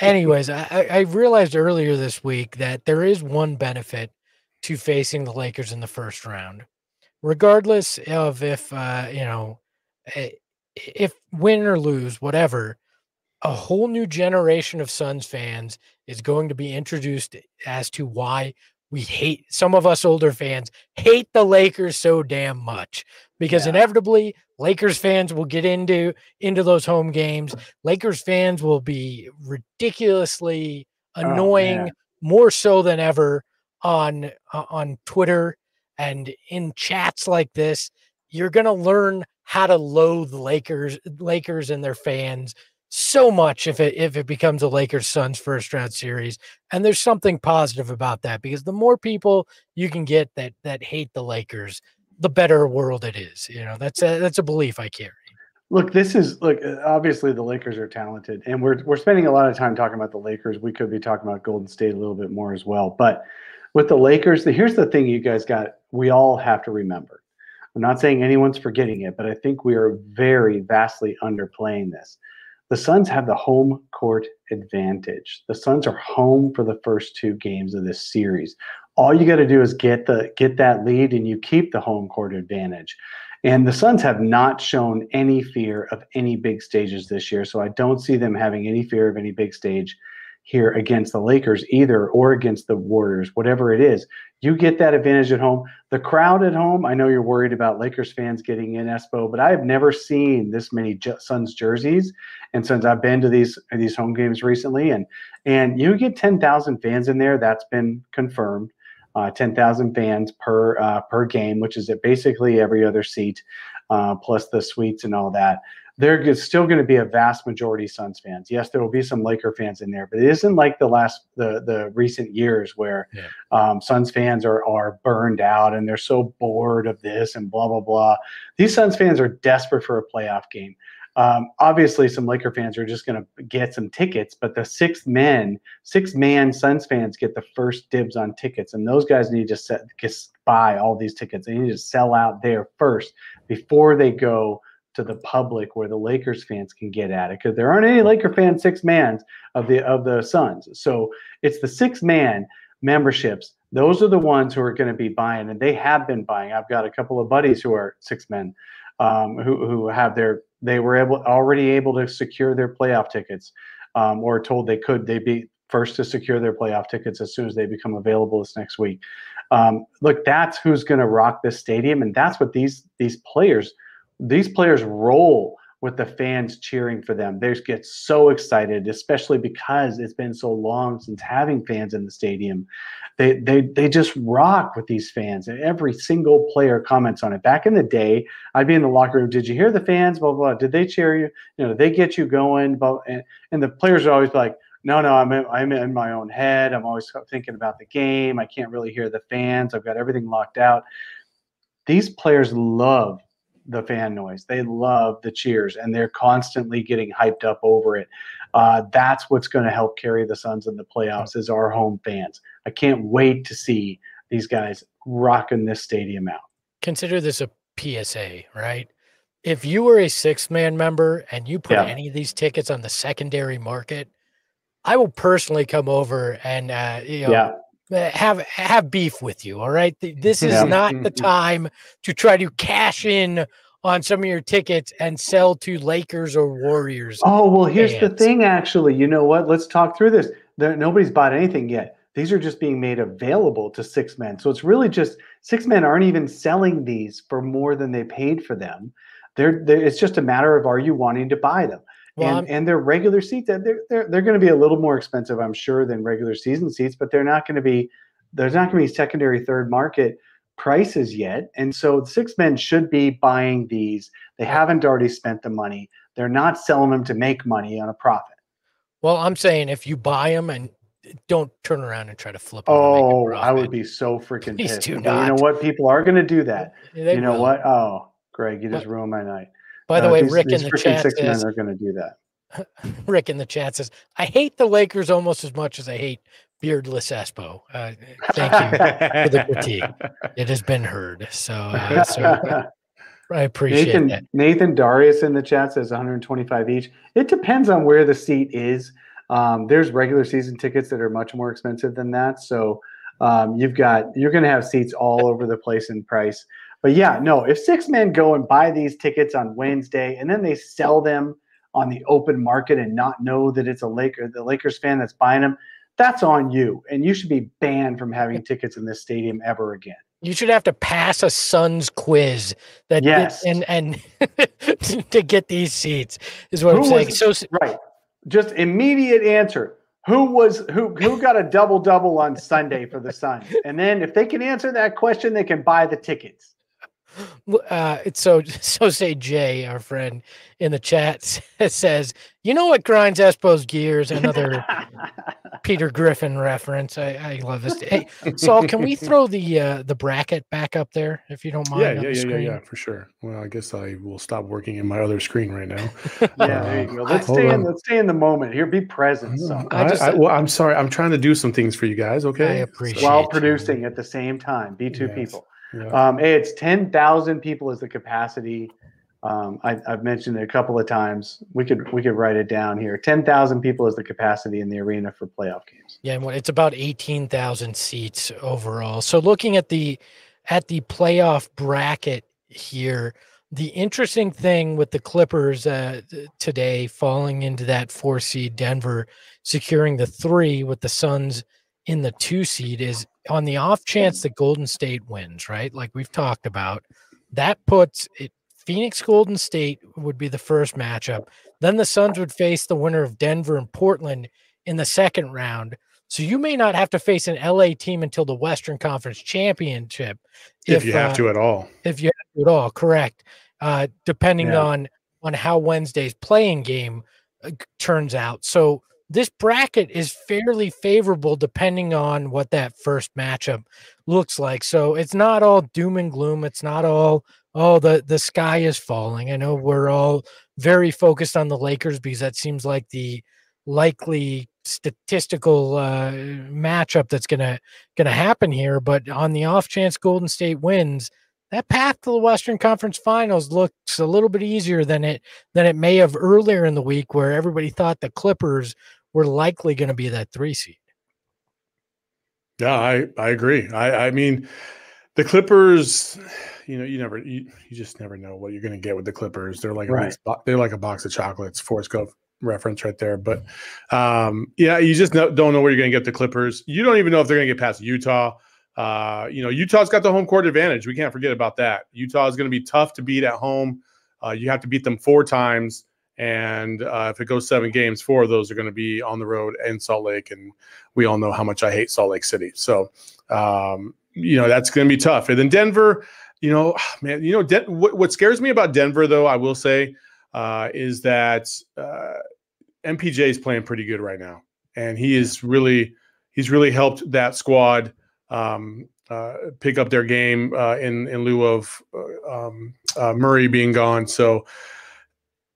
anyways, I, I I realized earlier this week that there is one benefit to facing the Lakers in the first round, regardless of if uh, you know eh, if win or lose, whatever. A whole new generation of Suns fans is going to be introduced as to why we hate some of us older fans hate the Lakers so damn much because Yeah. inevitably Lakers fans will get into into those home games. Lakers fans will be ridiculously Oh, annoying man. more so than ever on uh, on Twitter and in chats like this. You're going to learn how to loathe Lakers Lakers and their fans so much if it if it becomes a Lakers Suns first round series. And there's something positive about that because the more people you can get that that hate the Lakers, the better world it is. You know, that's a that's a belief I carry. Look, this is look. uh, Obviously, the Lakers are talented, and we're we're spending a lot of time talking about the Lakers. We could be talking about Golden State a little bit more as well. But with the Lakers, the, here's the thing: you guys got. We all have to remember. I'm not saying anyone's forgetting it, but I think we are very vastly underplaying this. The Suns have the home court advantage. The Suns are home for the first two games of this series. All you got to do is get the get that lead, and you keep the home court advantage. And the Suns have not shown any fear of any big stages this year. So I don't see them having any fear of any big stage here against the Lakers either or against the Warriors, whatever it is. You get that advantage at home. The crowd at home, I know you're worried about Lakers fans getting in Espo, but I have never seen this many J- Suns jerseys. And since I've been to these these home games recently, and and you get 10,000 fans in there, that's been confirmed uh, 10,000 fans per uh, per game, which is at basically every other seat, uh, plus the suites and all that. There is still going to be a vast majority Suns fans. Yes, there will be some Laker fans in there, but it isn't like the last the the recent years where Yeah. um, Suns fans are are burned out and they're so bored of this and blah blah blah. These Suns fans are desperate for a playoff game. Um, obviously, some Laker fans are just going to get some tickets, but the six men, six man Suns fans get the first dibs on tickets, and those guys need to set, just buy all these tickets. They need to sell out there first before they go to the public where the Lakers fans can get at it because there aren't any Laker fans six mans of the of the Suns. So it's the six man memberships. Those are the ones who are going to be buying, and they have been buying. I've got a couple of buddies who are six men um, who who have their they were able already able to secure their playoff tickets um, or told they could they be first to secure their playoff tickets as soon as they become available this next week. Um, look, that's who's going to rock this stadium, and that's what these these players these players roll with the fans cheering for them. They get so excited, especially because it's been so long since having fans in the stadium. They they they just rock with these fans, and every single player comments on it. Back in the day, I'd be in the locker room. Did you hear the fans? Blah blah. blah. Did they cheer you? You know, they get you going? But and, and the players are always like, no, no, I'm in, I'm in my own head. I'm always thinking about the game. I can't really hear the fans. I've got everything locked out. These players love the fan noise. They love the cheers, and they're constantly getting hyped up over it. Uh, that's what's going to help carry the Suns in the playoffs is our home fans. I can't wait to see these guys rocking this stadium out. Consider this a PSA, right? If you were a six man member and you put Yeah. any of these tickets on the secondary market, I will personally come over and uh, you know Yeah, Uh, have have beef with you. All right, this is Yeah. not the mm-hmm. time to try to cash in on some of your tickets and sell to Lakers or Warriors. Oh well, here's the thing. Actually, you know what? Let's talk through this. There, nobody's bought anything yet. These are just being made available to six men. So it's really just six men aren't even selling these for more than they paid for them. They're, they're it's just a matter of are you wanting to buy them? Well, and and their regular seats they're they're, they're going to be a little more expensive, I'm sure, than regular season seats, but they're not going to be there's not going to be secondary third market prices yet. And so six men should be buying these. They haven't already spent the money. They're not selling them to make money on a profit. well, I'm saying if you buy them and don't turn around and try to flip them. and make a Oh, I would be so freaking Please pissed. do But You know what? People are going to do that. They you know will. what? Oh, Greg, you just ruined my night. By the Uh, way, these- Rick these in the chat six says, men are going to do that. Rick in the chat says, I hate the Lakers almost as much as I hate beardless Espo. Uh, thank you. for the critique. It has been heard. So, uh, so I appreciate Nathan that. Nathan Darius in the chat says 125 each. It depends on where the seat is. Um, there's regular season tickets that are much more expensive than that. So um, you've got you're going to have seats all over the place in price. But yeah, no, if six men go and buy these tickets on Wednesday and then they sell them on the open market and not know that it's a Laker the Lakers fan that's buying them, that's on you. And you should be banned from having tickets in this stadium ever again. You should have to pass a Suns quiz that Yes. and and to get these seats is what I'm saying. was- So Right. Just immediate answer. Who was who who got a double double on Sunday for the Suns? And then if they can answer that question, they can buy the tickets. Uh, it's so so say Jay, our friend in the chat says, you know what grinds Espo's gears? Another Peter Griffin reference. I, I love this. Hey, Saul, can we throw the uh, the bracket back up there if you don't mind? yeah, on yeah, the yeah, yeah, screen? yeah, for sure. Well, I guess I will stop working in my other screen right now. yeah, there you go. Let's Hold stay in on. let's stay in the moment here. Be present. So I I, just- I, well, I'm sorry. I'm trying to do some things for you guys. Okay. I appreciate while you. producing at the same time. Be two Yes. people. Yeah. Um, hey, it's ten thousand people is the capacity. Um, I, I've mentioned it a couple of times. We could we could write it down here. Ten thousand people is the capacity in the arena for playoff games. Yeah, and it's about eighteen thousand seats overall. So looking at the at the playoff bracket here, the interesting thing with the Clippers uh, today falling into that four seed, Denver securing the three with the Suns in the two seed is on the off chance that Golden State wins, right? Like we've talked about, that puts it. Phoenix Golden State would be the first matchup. Then the Suns would face the winner of Denver and Portland in the second round. So you may not have to face an LA team until the Western Conference Championship if, you have uh, to at all. if you have to at all, correct. Uh, depending Yeah. on on how Wednesday's play-in game uh, turns out. So this bracket is fairly favorable depending on what that first matchup looks like. So it's not all doom and gloom. It's not all oh the the sky is falling. I know we're all very focused on the Lakers because that seems like the likely statistical uh, matchup that's gonna gonna happen here. But on the off chance Golden State wins, that path to the Western Conference Finals looks a little bit easier than it than it may have earlier in the week, where everybody thought the Clippers were likely going to be that three seed. Yeah, I I agree. I I mean, the Clippers. You know, you never you, you just never know what you're going to get with the Clippers. They're like a Right. bo- they're like a box of chocolates. Forrest Gump reference right there. But um, yeah, you just don't know where you're going to get the Clippers. You don't even know if they're going to get past Utah. Uh, you know, Utah's got the home court advantage. We can't forget about that. Utah is going to be tough to beat at home. Uh, you have to beat them four times. And uh, if it goes seven games, four of those are going to be on the road in Salt Lake. And we all know how much I hate Salt Lake City. So, um, you know, that's going to be tough. And then Denver, you know, man, you know, Den- what, what scares me about Denver, though, I will say, uh, is that uh, MPJ is playing pretty good right now. and he is really he's really helped that squad um, uh, pick up their game uh, in in lieu of uh, um, uh, Murray being gone. So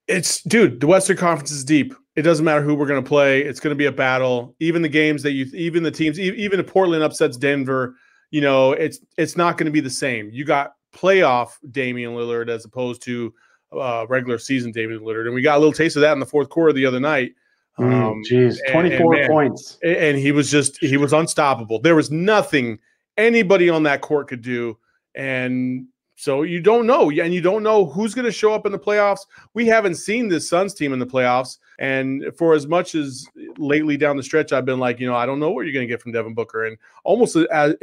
it's dude, the Western Conference is deep. It doesn't matter who we're going to play. It's going to be a battle. Even the games that you, even the teams, even if Portland upsets Denver, you know, it's it's not going to be the same. You got playoff Damian Lillard as opposed to uh, regular season Damian Lillard, and we got a little taste of that in the fourth quarter the other night. Um, Jeez, mm, twenty four points, and he was just he was unstoppable. There was nothing anybody on that court could do, and so you don't know, and you don't know who's going to show up in the playoffs. We haven't seen this Suns team in the playoffs, and for as much as lately down the stretch, I've been like, you know, I don't know what you're going to get from Devin Booker, and almost as,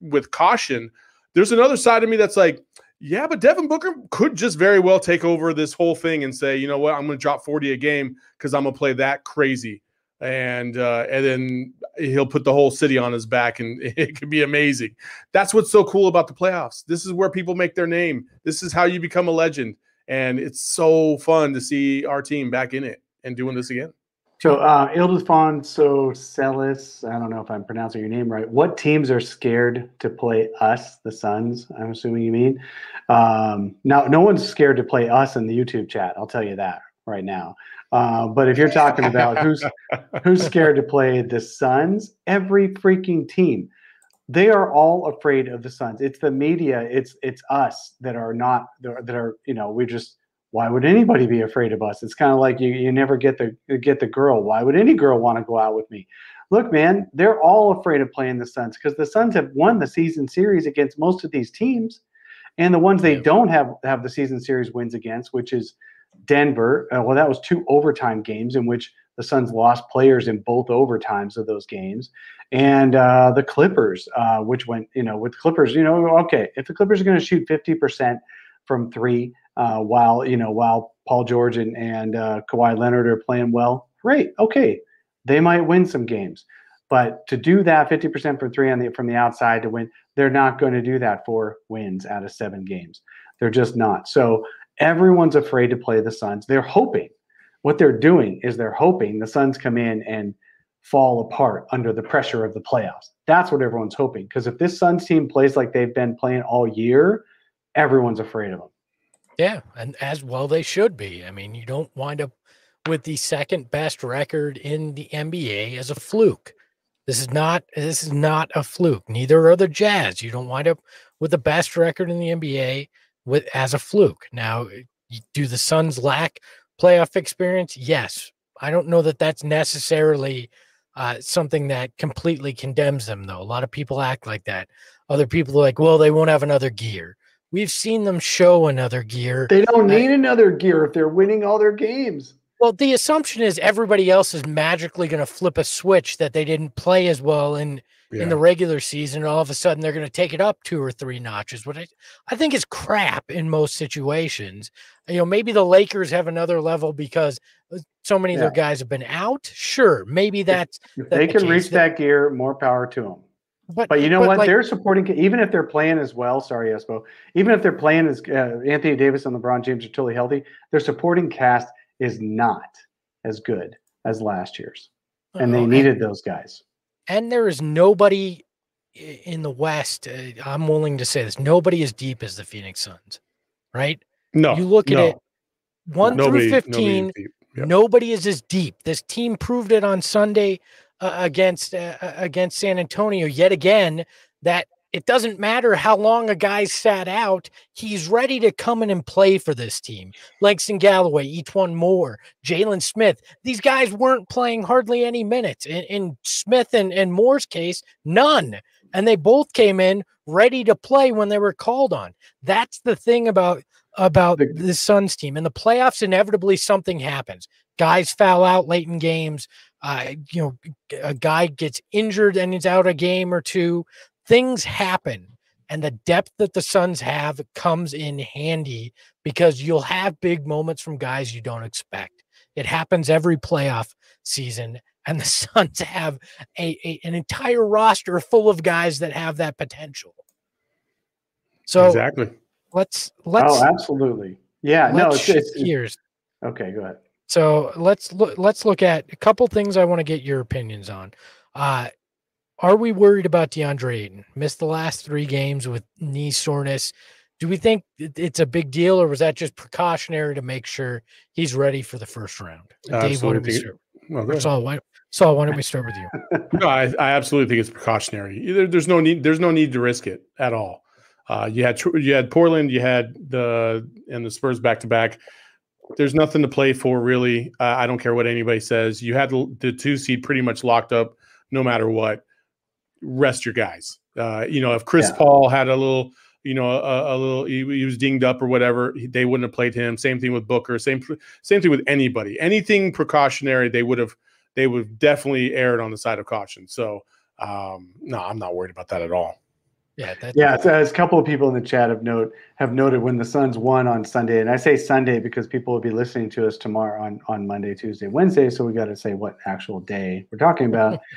with caution, there's another side of me that's like, yeah, but Devin Booker could just very well take over this whole thing and say, you know what, I'm going to drop 40 a game because I'm going to play that crazy. And uh, and then he'll put the whole city on his back, and it could be amazing. That's what's so cool about the playoffs. This is where people make their name. This is how you become a legend, and it's so fun to see our team back in it and doing this again. So, uh, Ildefonso Celis, I don't know if I'm pronouncing your name right. What teams are scared to play us, the Suns? I'm assuming you mean. Um, now, no one's scared to play us in the YouTube chat. I'll tell you that right now. Uh, but if you're talking about who's who's scared to play the Suns, every freaking team, they are all afraid of the Suns. It's the media. It's it's us that are not that are you know we just why would anybody be afraid of us? It's kind of like you you never get the get the girl. Why would any girl want to go out with me? Look, man, they're all afraid of playing the Suns because the Suns have won the season series against most of these teams, and the ones they don't have have the season series wins against, which is Denver. Uh, well, that was two overtime games in which the Suns lost players in both overtimes of those games, and uh, the Clippers, uh, which went you know with Clippers, you know, okay, if the Clippers are going to shoot fifty percent from three uh, while you know while Paul George and, and uh, Kawhi Leonard are playing well, great. Okay, they might win some games, but to do that 50% from three on the from the outside to win, they're not going to do that for wins out of seven games. They're just not. So everyone's afraid to play the Suns. They're hoping. What they're doing is they're hoping the Suns come in and fall apart under the pressure of the playoffs. That's what everyone's hoping. Because if this Suns team plays like they've been playing all year, everyone's afraid of them. Yeah, and as well they should be. I mean, you don't wind up with the second best record in the NBA as a fluke. This is not this is not a fluke. Neither are the Jazz. You don't wind up with the best record in the NBA with as a fluke. Now, do the Suns lack playoff experience? Yes. I don't know that that's necessarily uh, something that completely condemns them, though. A lot of people act like that. Other people are like, well, they won't have another gear. We've seen them show another gear. They don't need another gear if they're winning all their games. Well, the assumption is everybody else is magically going to flip a switch that they didn't play as well in yeah. in the regular season. And all of a sudden, they're going to take it up two or three notches. What I, I think is crap in most situations. You know, maybe the Lakers have another level because uh, so many yeah. of their guys have been out. Sure, maybe that's if, if they can reach that gear. More power to them. But, but you know but what? Like, they're supporting even if they're playing as well. Sorry, Espo. Even if they're playing as uh, Anthony Davis and LeBron James are totally healthy, their supporting cast is not as good as last year's, and they needed those guys. And there is nobody in the West. Uh, I'm willing to say this: nobody as deep as the Phoenix Suns, right? No, you look at no. it one nobody, through fifteen. Nobody is, yep. nobody is as deep. This team proved it on Sunday uh, against uh, uh, against San Antonio yet again that it doesn't matter how long a guy sat out, he's ready to come in and play for this team. Langston Galloway, E'Twaun Moore, Jalen Smith. These guys weren't playing hardly any minutes. In, in Smith and, and Moore's case, none. And they both came in ready to play when they were called on. That's the thing about about the Suns team. In the playoffs, inevitably something happens. Guys foul out late in games uh, you know, a guy gets injured and is out a game or two. Things happen. And the depth that the Suns have comes in handy because you'll have big moments from guys you don't expect. It happens every playoff season. And the Suns have a, a an entire roster full of guys that have that potential. So exactly. Let's let's Oh, absolutely. Yeah, no, it's, it's, it's, Okay, go ahead So let's look. Let's look at a couple things. I want to get your opinions on. Uh, are we worried about DeAndre Ayton? Missed the last three games with knee soreness. Do we think it's a big deal, or was that just precautionary to make sure he's ready for the first round? Dave, why don't we start? Well, Saul, why, Saul, why don't we start with you? no, I, I, absolutely think it's precautionary. There, there's no need. There's no need to risk it at all. Uh, you had you had Portland, you had the and the Spurs back to back. There's nothing to play for really. Uh, I don't care what anybody says. You had the, the two seed pretty much locked up, no matter what. Rest your guys. Uh, you know, if Chris yeah. Paul had a little you know, a, a little he, he, was dinged up or whatever, they wouldn't have played him. Same thing with Booker. Same same thing with anybody. Anything precautionary, they would have they would have definitely erred on the side of caution. So um, no, I'm not worried about that at all. Yeah, yeah. So as a couple of people in the chat have note have noted when the Suns won on Sunday, and I say Sunday because people will be listening to us tomorrow on on Monday, Tuesday, Wednesday. So we got to say what actual day we're talking about.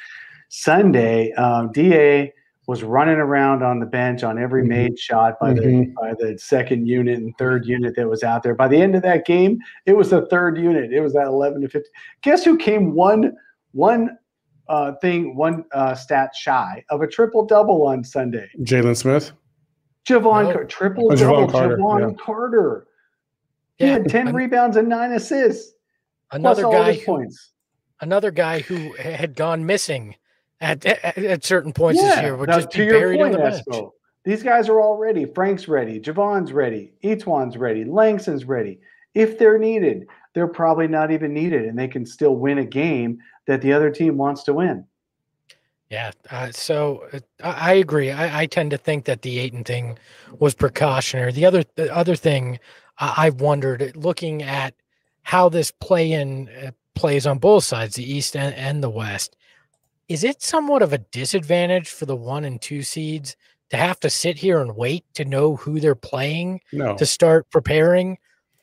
Sunday, um, Da was running around on the bench on every mm-hmm. made shot by mm-hmm. the by the second unit and third unit that was out there. By the end of that game, it was the third unit. It was at eleven to fifty. Guess who came one one uh, thing one uh, stat shy of a triple double on Sunday? Jalen Smith. Jevon no. triple oh, double. Jevon Carter. Jevon yeah. Carter. He yeah. had ten rebounds and nine assists. Another guy who, points. Another guy who had gone missing at, at, at certain points yeah. this year would now, just be buried point, in the bench. These guys are all ready. Frank's ready. Jevon's ready. E'Twaun's ready. Langston's ready. If they're needed, they're probably not even needed, and they can still win a game that the other team wants to win. Yeah, uh, so uh, I agree. I, I, tend to think that the Ayton thing was precautionary. The other, the other thing uh, I've wondered, looking at how this play-in uh, plays on both sides, the East and, and the West, is it somewhat of a disadvantage for the one and two seeds to have to sit here and wait to know who they're playing no. to start preparing?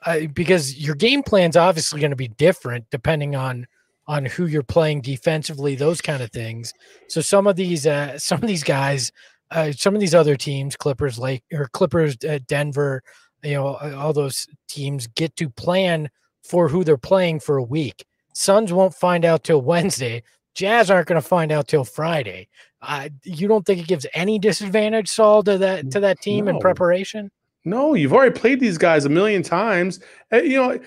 Uh, because your game plan's obviously going to be different depending on on who you're playing defensively, those kind of things. So some of these uh, some of these guys, uh, some of these other teams, Clippers, Lake or Clippers, uh, Denver, you know, all those teams get to plan for who they're playing for a week. Suns won't find out till Wednesday. Jazz aren't going to find out till Friday. Uh, you don't think it gives any disadvantage, Saul, to that to that team no. in preparation? No, you've already played these guys a million times. Uh, you know,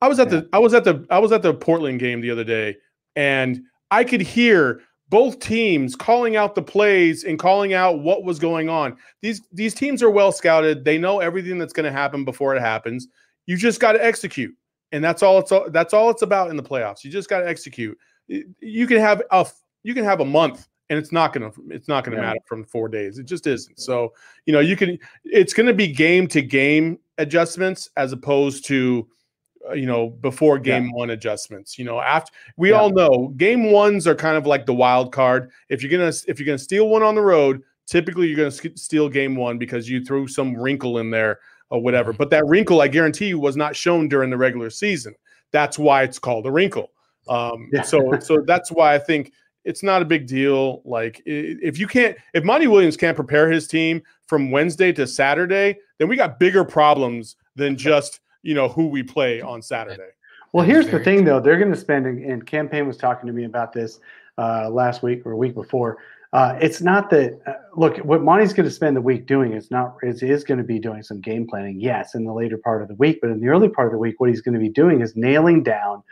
I was at yeah. the I was at the I was at the Portland game the other day, and I could hear both teams calling out the plays and calling out what was going on. These these teams are well scouted. They know everything that's going to happen before it happens. You just got to execute, and that's all it's all that's all it's about in the playoffs. You just got to execute you can have a you can have a month and it's not gonna it's not gonna yeah. matter from four days. It just isn't. So you know you can it's gonna be game to game adjustments as opposed to uh, you know before game yeah. one adjustments. You know after we yeah. all know game ones are kind of like the wild card. If you're gonna if you're gonna steal one on the road, typically you're gonna steal game one because you threw some wrinkle in there or whatever. Mm-hmm. But that wrinkle, I guarantee you, was not shown during the regular season. That's why it's called a wrinkle. Um, yeah. so so that's why I think it's not a big deal. Like if you can't, if Monty Williams can't prepare his team from Wednesday to Saturday, then we got bigger problems than just you know who we play on Saturday. Well, here's the thing, though. They're going to spend, and Cam Payne was talking to me about this uh, last week or a week before. Uh, it's not that. Uh, look, what Monty's going to spend the week doing is not is, is going to be doing some game planning. Yes, in the later part of the week, but in the early part of the week, what he's going to be doing is nailing down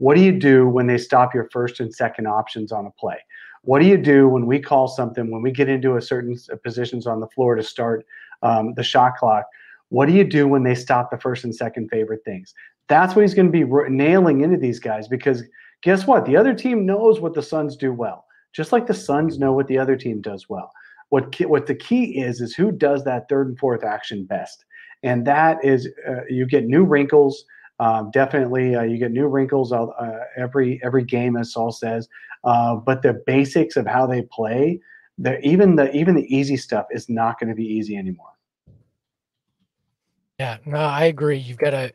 what do you do when they stop your first and second options on a play? What do you do when we call something, when we get into a certain positions on the floor to start um, the shot clock? What do you do when they stop the first and second favorite things? That's what he's going to be nailing into these guys because guess what? The other team knows what the Suns do well, just like the Suns know what the other team does well. What what the key is is who does that third and fourth action best, and that is uh, you get new wrinkles um, definitely, uh, you get new wrinkles uh, every every game, as Saul says. Uh, but the basics of how they play, even the even the easy stuff is not going to be easy anymore. Yeah, no, I agree. You've got to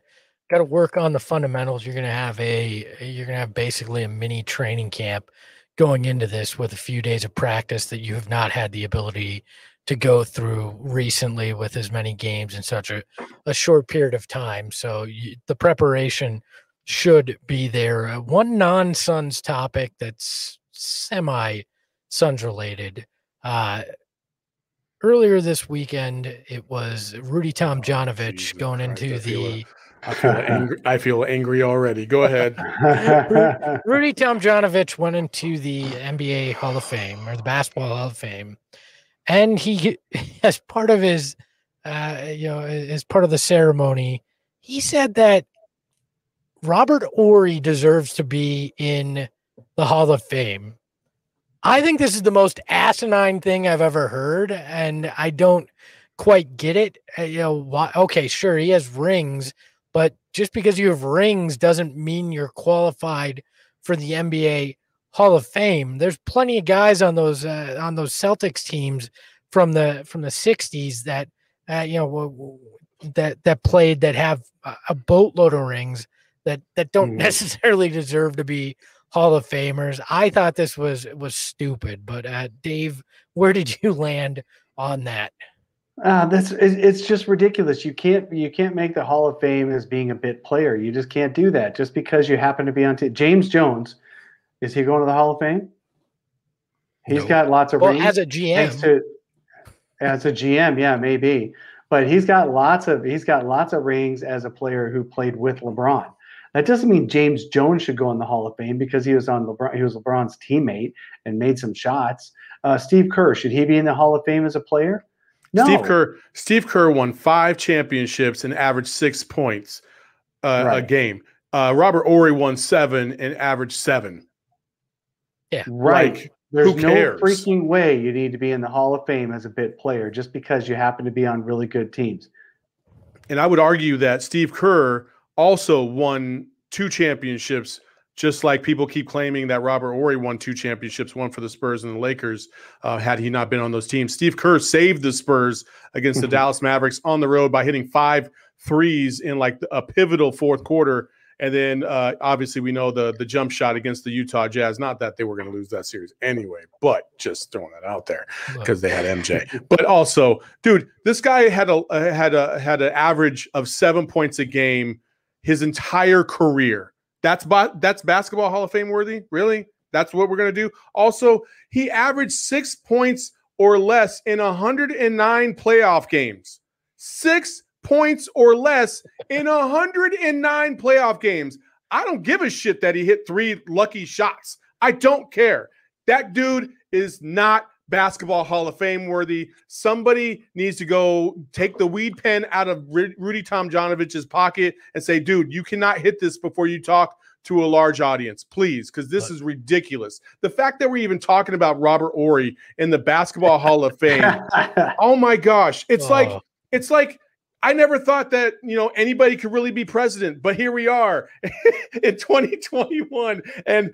got to work on the fundamentals. You're going to have a you're going to have basically a mini training camp going into this with a few days of practice that you have not had the ability to go through recently with as many games in such a, a short period of time. So you, the preparation should be there. Uh, one non Suns topic that's semi Suns related. Uh, earlier this weekend, it was Rudy Tomjanovich Jesus going into I the. it. I feel angry. I feel angry already. Go ahead. Rudy Tomjanovich went into the NBA Hall of Fame or the Basketball Hall of Fame, and he, as part of his, uh, you know, as part of the ceremony, he said that Robert Horry deserves to be in the Hall of Fame. I think this is the most asinine thing I've ever heard, and I don't quite get it. Uh, you know, why? Okay, sure, he has rings, but just because you have rings doesn't mean you're qualified for the NBA Hall of Fame. There's plenty of guys on those uh, on those Celtics teams from the from the '60s that uh, you know w- w- that that played that have a- boatload of rings that that don't Mhm. necessarily deserve to be Hall of Famers. I thought this was was stupid, but uh, Dave, where did you land on that? Uh, that's it's just ridiculous. You can't you can't make the Hall of Fame as being a bit player. You just can't do that just because you happen to be on. T- James Jones, is he going to the Hall of Fame? He's No. got lots of Well, rings. as a GM, to as a GM, yeah, maybe. But he's got lots of he's got lots of rings as a player who played with LeBron. That doesn't mean James Jones should go in the Hall of Fame because he was on LeBron. He was LeBron's teammate and made some shots. Uh, Steve Kerr should he be in the Hall of Fame as a player? No. Steve Kerr. Steve Kerr won five championships and averaged six points uh, a game. Uh, Robert Horry won seven and averaged seven. Right. Like, There's who no cares? freaking way you need to be in the Hall of Fame as a bit player just because you happen to be on really good teams. And I would argue that Steve Kerr also won two championships, just like people keep claiming that Robert Horry won two championships, one for the Spurs and the Lakers, uh, had he not been on those teams. Steve Kerr saved the Spurs against the. Dallas Mavericks on the road by hitting five threes in like a pivotal fourth quarter. And then uh, obviously we know the the jump shot against the Utah Jazz. Not that they were going to lose that series anyway, but just throwing that out there because they had MJ. but also, dude, this guy had a uh, had a had an average of seven points a game his entire career. That's ba- that's basketball Hall of Fame worthy. Really, that's what we're gonna do. Also, he averaged six points or less in 109 playoff games. Six points or less in 109 playoff games. I don't give a shit that he hit three lucky shots. I don't care. That dude is not basketball Hall of Fame worthy. Somebody needs to go take the weed pen out of Ru- Rudy Tomjanovich's pocket and say, dude, you cannot hit this before you talk to a large audience, please, because this is ridiculous. The fact that we're even talking about Robert Horry in the Basketball Hall of Fame, oh my gosh, it's like Oh. it's like I never thought that you know anybody could really be president, but here we are in 2021, and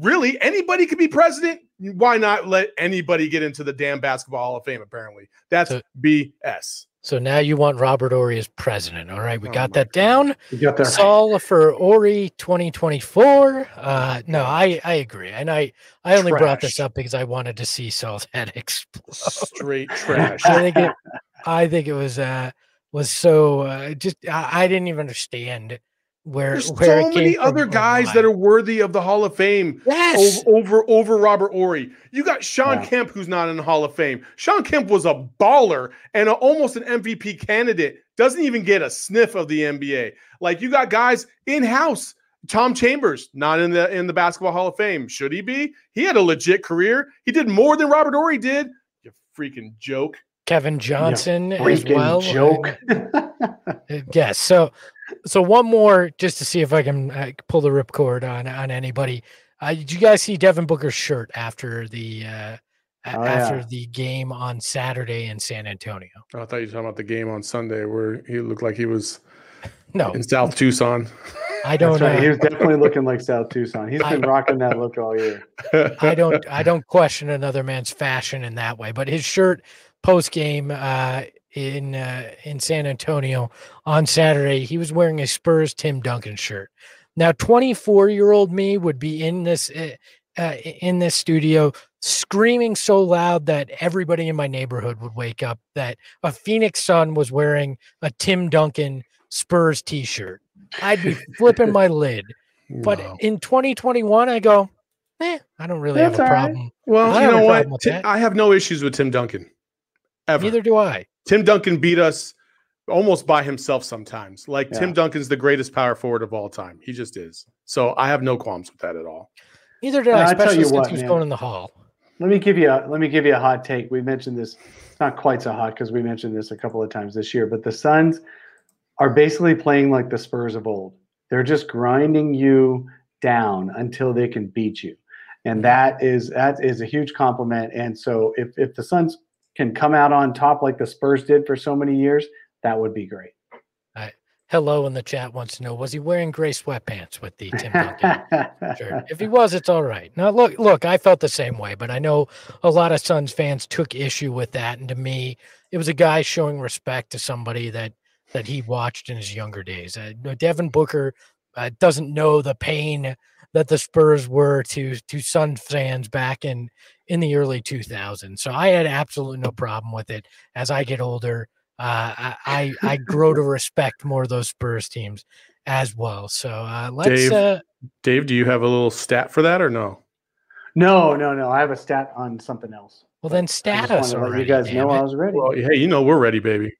really anybody could be president. Why not let anybody get into the damn basketball Hall of Fame? Apparently, that's So- BS. So now you want Robert Horry as president. All right, we Oh got my that down. you got that. Saul for Horry 2024. Uh no, I I agree. And I I only brought this up because I wanted to see Saul's head explode. Straight trash. I think it I think it was uh was so uh, just I, I didn't even understand where There's where so many other guys that are worthy of the Hall of Fame yes over, over over Robert Horry. You got Sean Yeah. Kemp, who's not in the Hall of Fame. Sean Kemp was a baller and a, almost an MVP candidate. Doesn't even get a sniff of the NBA. Like you got guys in house. Tom Chambers not in the in the Basketball Hall of Fame. Should he be? He had a legit career. He did more than Robert Horry did. You freaking joke. Kevin Johnson as well. joke. Uh, Yes. So, so one more just to see if I can uh, pull the ripcord on on anybody. Uh, did you guys see Devin Booker's shirt after the uh, Oh, after yeah. the game on Saturday in San Antonio? Oh, I thought you were talking about the game on Sunday where he looked like he was No, in South Tucson. I don't. right. He was definitely looking like South Tucson. He's been I- rocking that look all year. I don't. I don't question another man's fashion in that way. But his shirt post game uh, in uh, in San Antonio on Saturday, he was wearing a Spurs Tim Duncan shirt. Now, 24 year old me would be in this uh, uh, in this studio screaming so loud that everybody in my neighborhood would wake up that a Phoenix Sun was wearing a Tim Duncan Spurs T-shirt. I'd be flipping my lid. But Wow. in 2021, I go, eh, I don't really That's have a problem. I well, you know what? I have no issues with Tim Duncan. Ever. Neither do I. Tim Duncan beat us almost by himself sometimes. Like Yeah. Tim Duncan's the greatest power forward of all time. He just is. So I have no qualms with that at all. Neither did I, I tell especially you since what, he was man. going in the hall. Let me give you a let me give you a hot take. We mentioned this. It's not quite so hot because we mentioned this a couple of times this year. But the Suns are basically playing like the Spurs of old. They're just grinding you down until they can beat you, and that is that is a huge compliment. And so if if the Suns can come out on top like the Spurs did for so many years, that would be great. Hello in the chat wants to know was he wearing gray sweatpants with the Tim Duncan shirt? If he was, it's all right. Now look, look, I felt the same way, but I know a lot of Suns fans took issue with that, and to me, it was a guy showing respect to somebody that that he watched in his younger days. Uh, Devin Booker uh, doesn't know the pain that the Spurs were to to Sun fans back in in the early 2000s. So I had absolutely no problem with it. As I get older, uh, I, I I grow to respect more of those Spurs teams as well. So uh, let's. Dave, Uh, Dave, do you have a little stat for that or no? no, no, no. I have a stat on something else. well, then I stat just us wanted already. you guys damn know I was ready. Well, hey, you know we're ready, baby.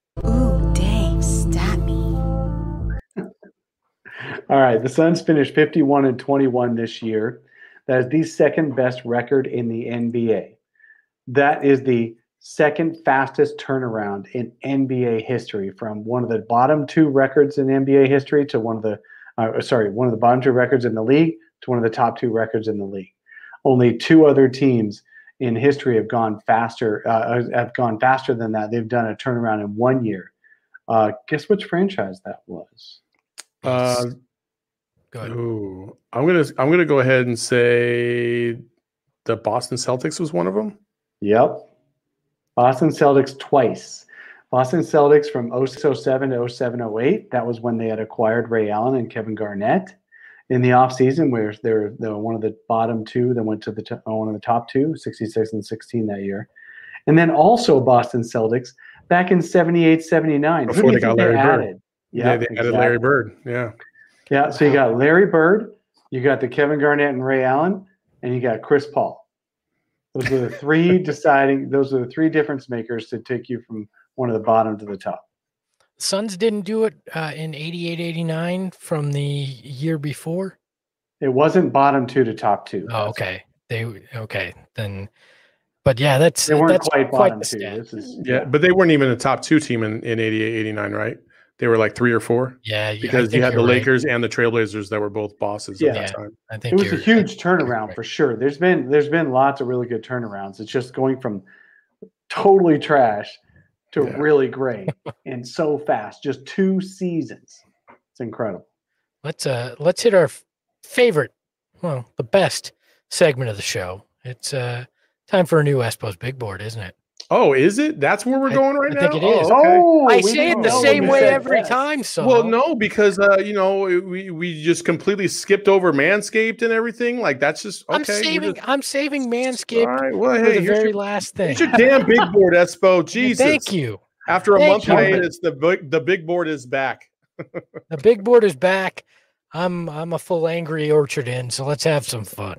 All right, the Suns finished 51 and 21 this year. That is the second best record in the NBA. That is the second fastest turnaround in NBA history from one of the bottom two records in NBA history to one of the uh, sorry, one of the bottom two records in the league to one of the top two records in the league. Only two other teams in history have gone faster uh, have gone faster than that. They've done a turnaround in one year. Uh, guess which franchise that was? Uh, Good. ooh, I'm gonna I'm gonna go ahead and say the Boston Celtics was one of them. Yep. Boston Celtics twice. Boston Celtics from 0607 to 0708. That was when they had acquired Ray Allen and Kevin Garnett in the offseason, where they were, they were one of the bottom two that went to the t- one of the top two, 66 and 16 that year. And then also Boston Celtics back in 78 79. Before they got think Larry Bird. added? Yeah, they added Larry. Bird. Yeah. Yeah, so you got Larry Bird, you got the Kevin Garnett and Ray Allen, and you got Chris Paul. Those are the three deciding. Those are the three difference makers to take you from one of the bottom to the top. Suns didn't do it uh, in 88 89 from the year before. It wasn't bottom two to top two. Oh, okay. They okay then. But yeah, that's They weren't that's quite quite bottom the two. stat. This is Yeah, but they weren't even a top two team in, in 88, 89, right? They were like three or four Yeah, because you had the you're right. Lakers and the Trailblazers that were both bosses Yeah. at that Yeah. time. I think it was a huge turnaround right. for sure. There's been there's been lots of really good turnarounds. It's just going from totally trash to Yeah. really great and so fast. Just two seasons. It's incredible. Let's uh let's hit our favorite, well, the best segment of the show. It's uh time for a new Espos big board, isn't it? Oh, is it? That's where we're I- going right now. I now. think it is. Oh, okay. Oh, I we say it the same way every that. time. So Well, no, because uh, you know we we just completely skipped over Manscaped and everything. Like that's just okay. I'm saving just- I'm saving Manscaped All right. Well, for hey, the here's very your, last thing. here's your damn big board, Espo. Jesus. Thank you. After a Thank month you. hiatus, the big the big board is back. The big board is back. I'm I'm a full angry orchard in, so let's have some fun.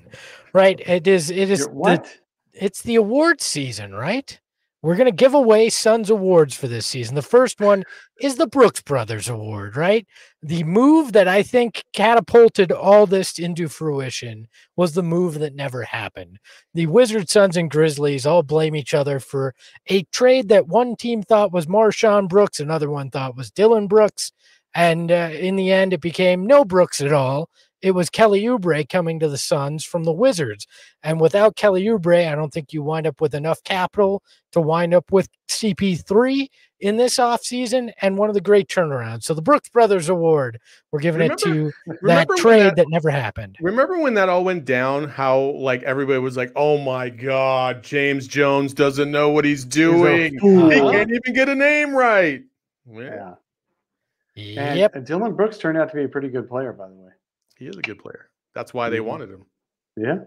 Right? It is it is You're- the- what? it's the award season, right? We're going to give away Suns awards for this season. The first one is the Brooks Brothers Award, right? The move that I think catapulted all this into fruition was the move that never happened. The Wizards, Suns, and Grizzlies all blame each other for a trade that one team thought was MarShon Brooks, another one thought was Dillon Brooks. And uh, in the end, it became no Brooks at all. It was Kelly Oubre coming to the Suns from the Wizards. And without Kelly Oubre, I don't think you wind up with enough capital to wind up with CP3 in this offseason and one of the great turnarounds. So the Brooks Brothers Award, we're giving it to that trade that- that never happened. Remember when that all went down? How like everybody was like, "Oh my God, James Jones doesn't know what he's doing. fool. He can't even get a name right." Yeah, Yeah. And Yep. Dillon Brooks turned out to be a pretty good player, by the way. He is a good player. That's why they Mhm. wanted him. Yeah.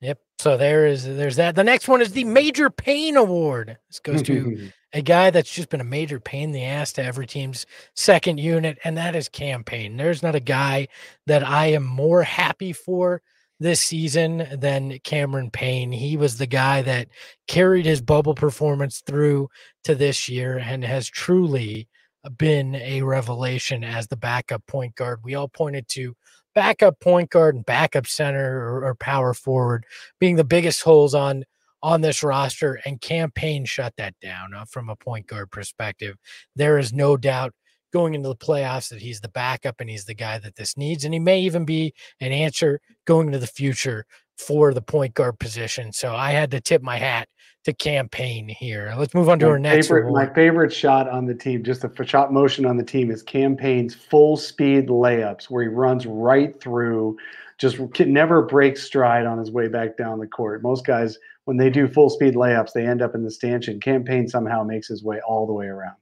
Yep. So there is there's that. The next one is the Major Pain Award. This goes to a guy that's just been a major pain in the ass to every team's second unit, and that is Cam Payne. There's not a guy that I am more happy for this season than Cameron Payne. He was the guy that carried his bubble performance through to this year and has truly been a revelation as the backup point guard. We all pointed to backup point guard and backup center or, or power forward being the biggest holes on on this roster and Cam Payne shut that down uh, from a point guard perspective. There is no doubt going into the playoffs that he's the backup and he's the guy that this needs. And he may even be an answer going into the future for the point guard position. So I had to tip my hat to Cam Payne here. Let's move on to my our next favorite. My favorite shot on the team, just the shot motion on the team, is Cam Payne's full speed layups, where he runs right through, just can never break stride on his way back down the court. Most guys, when they do full speed layups, they end up in the stanchion. Cam Payne somehow makes his way all the way around.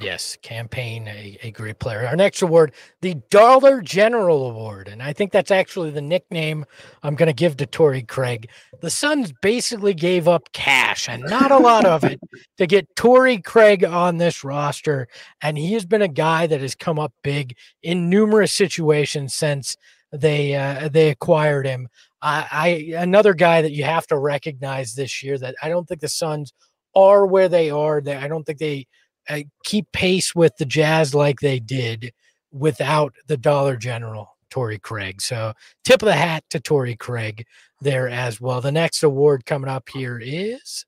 Yes, Cam Payne, a, a great player. Our next award, the Dollar General Award. And I think that's actually the nickname I'm going to give to Torrey Craig. The Suns basically gave up cash and not a lot of it to get Torrey Craig on this roster. And he has been a guy that has come up big in numerous situations since they uh, they acquired him. I, I another guy that you have to recognize this year that I don't think the Suns are where they are. That I don't think they uh, keep pace with the Jazz like they did without the Dollar General, Torrey Craig. So tip of the hat to Torrey Craig there as well. The next award coming up here is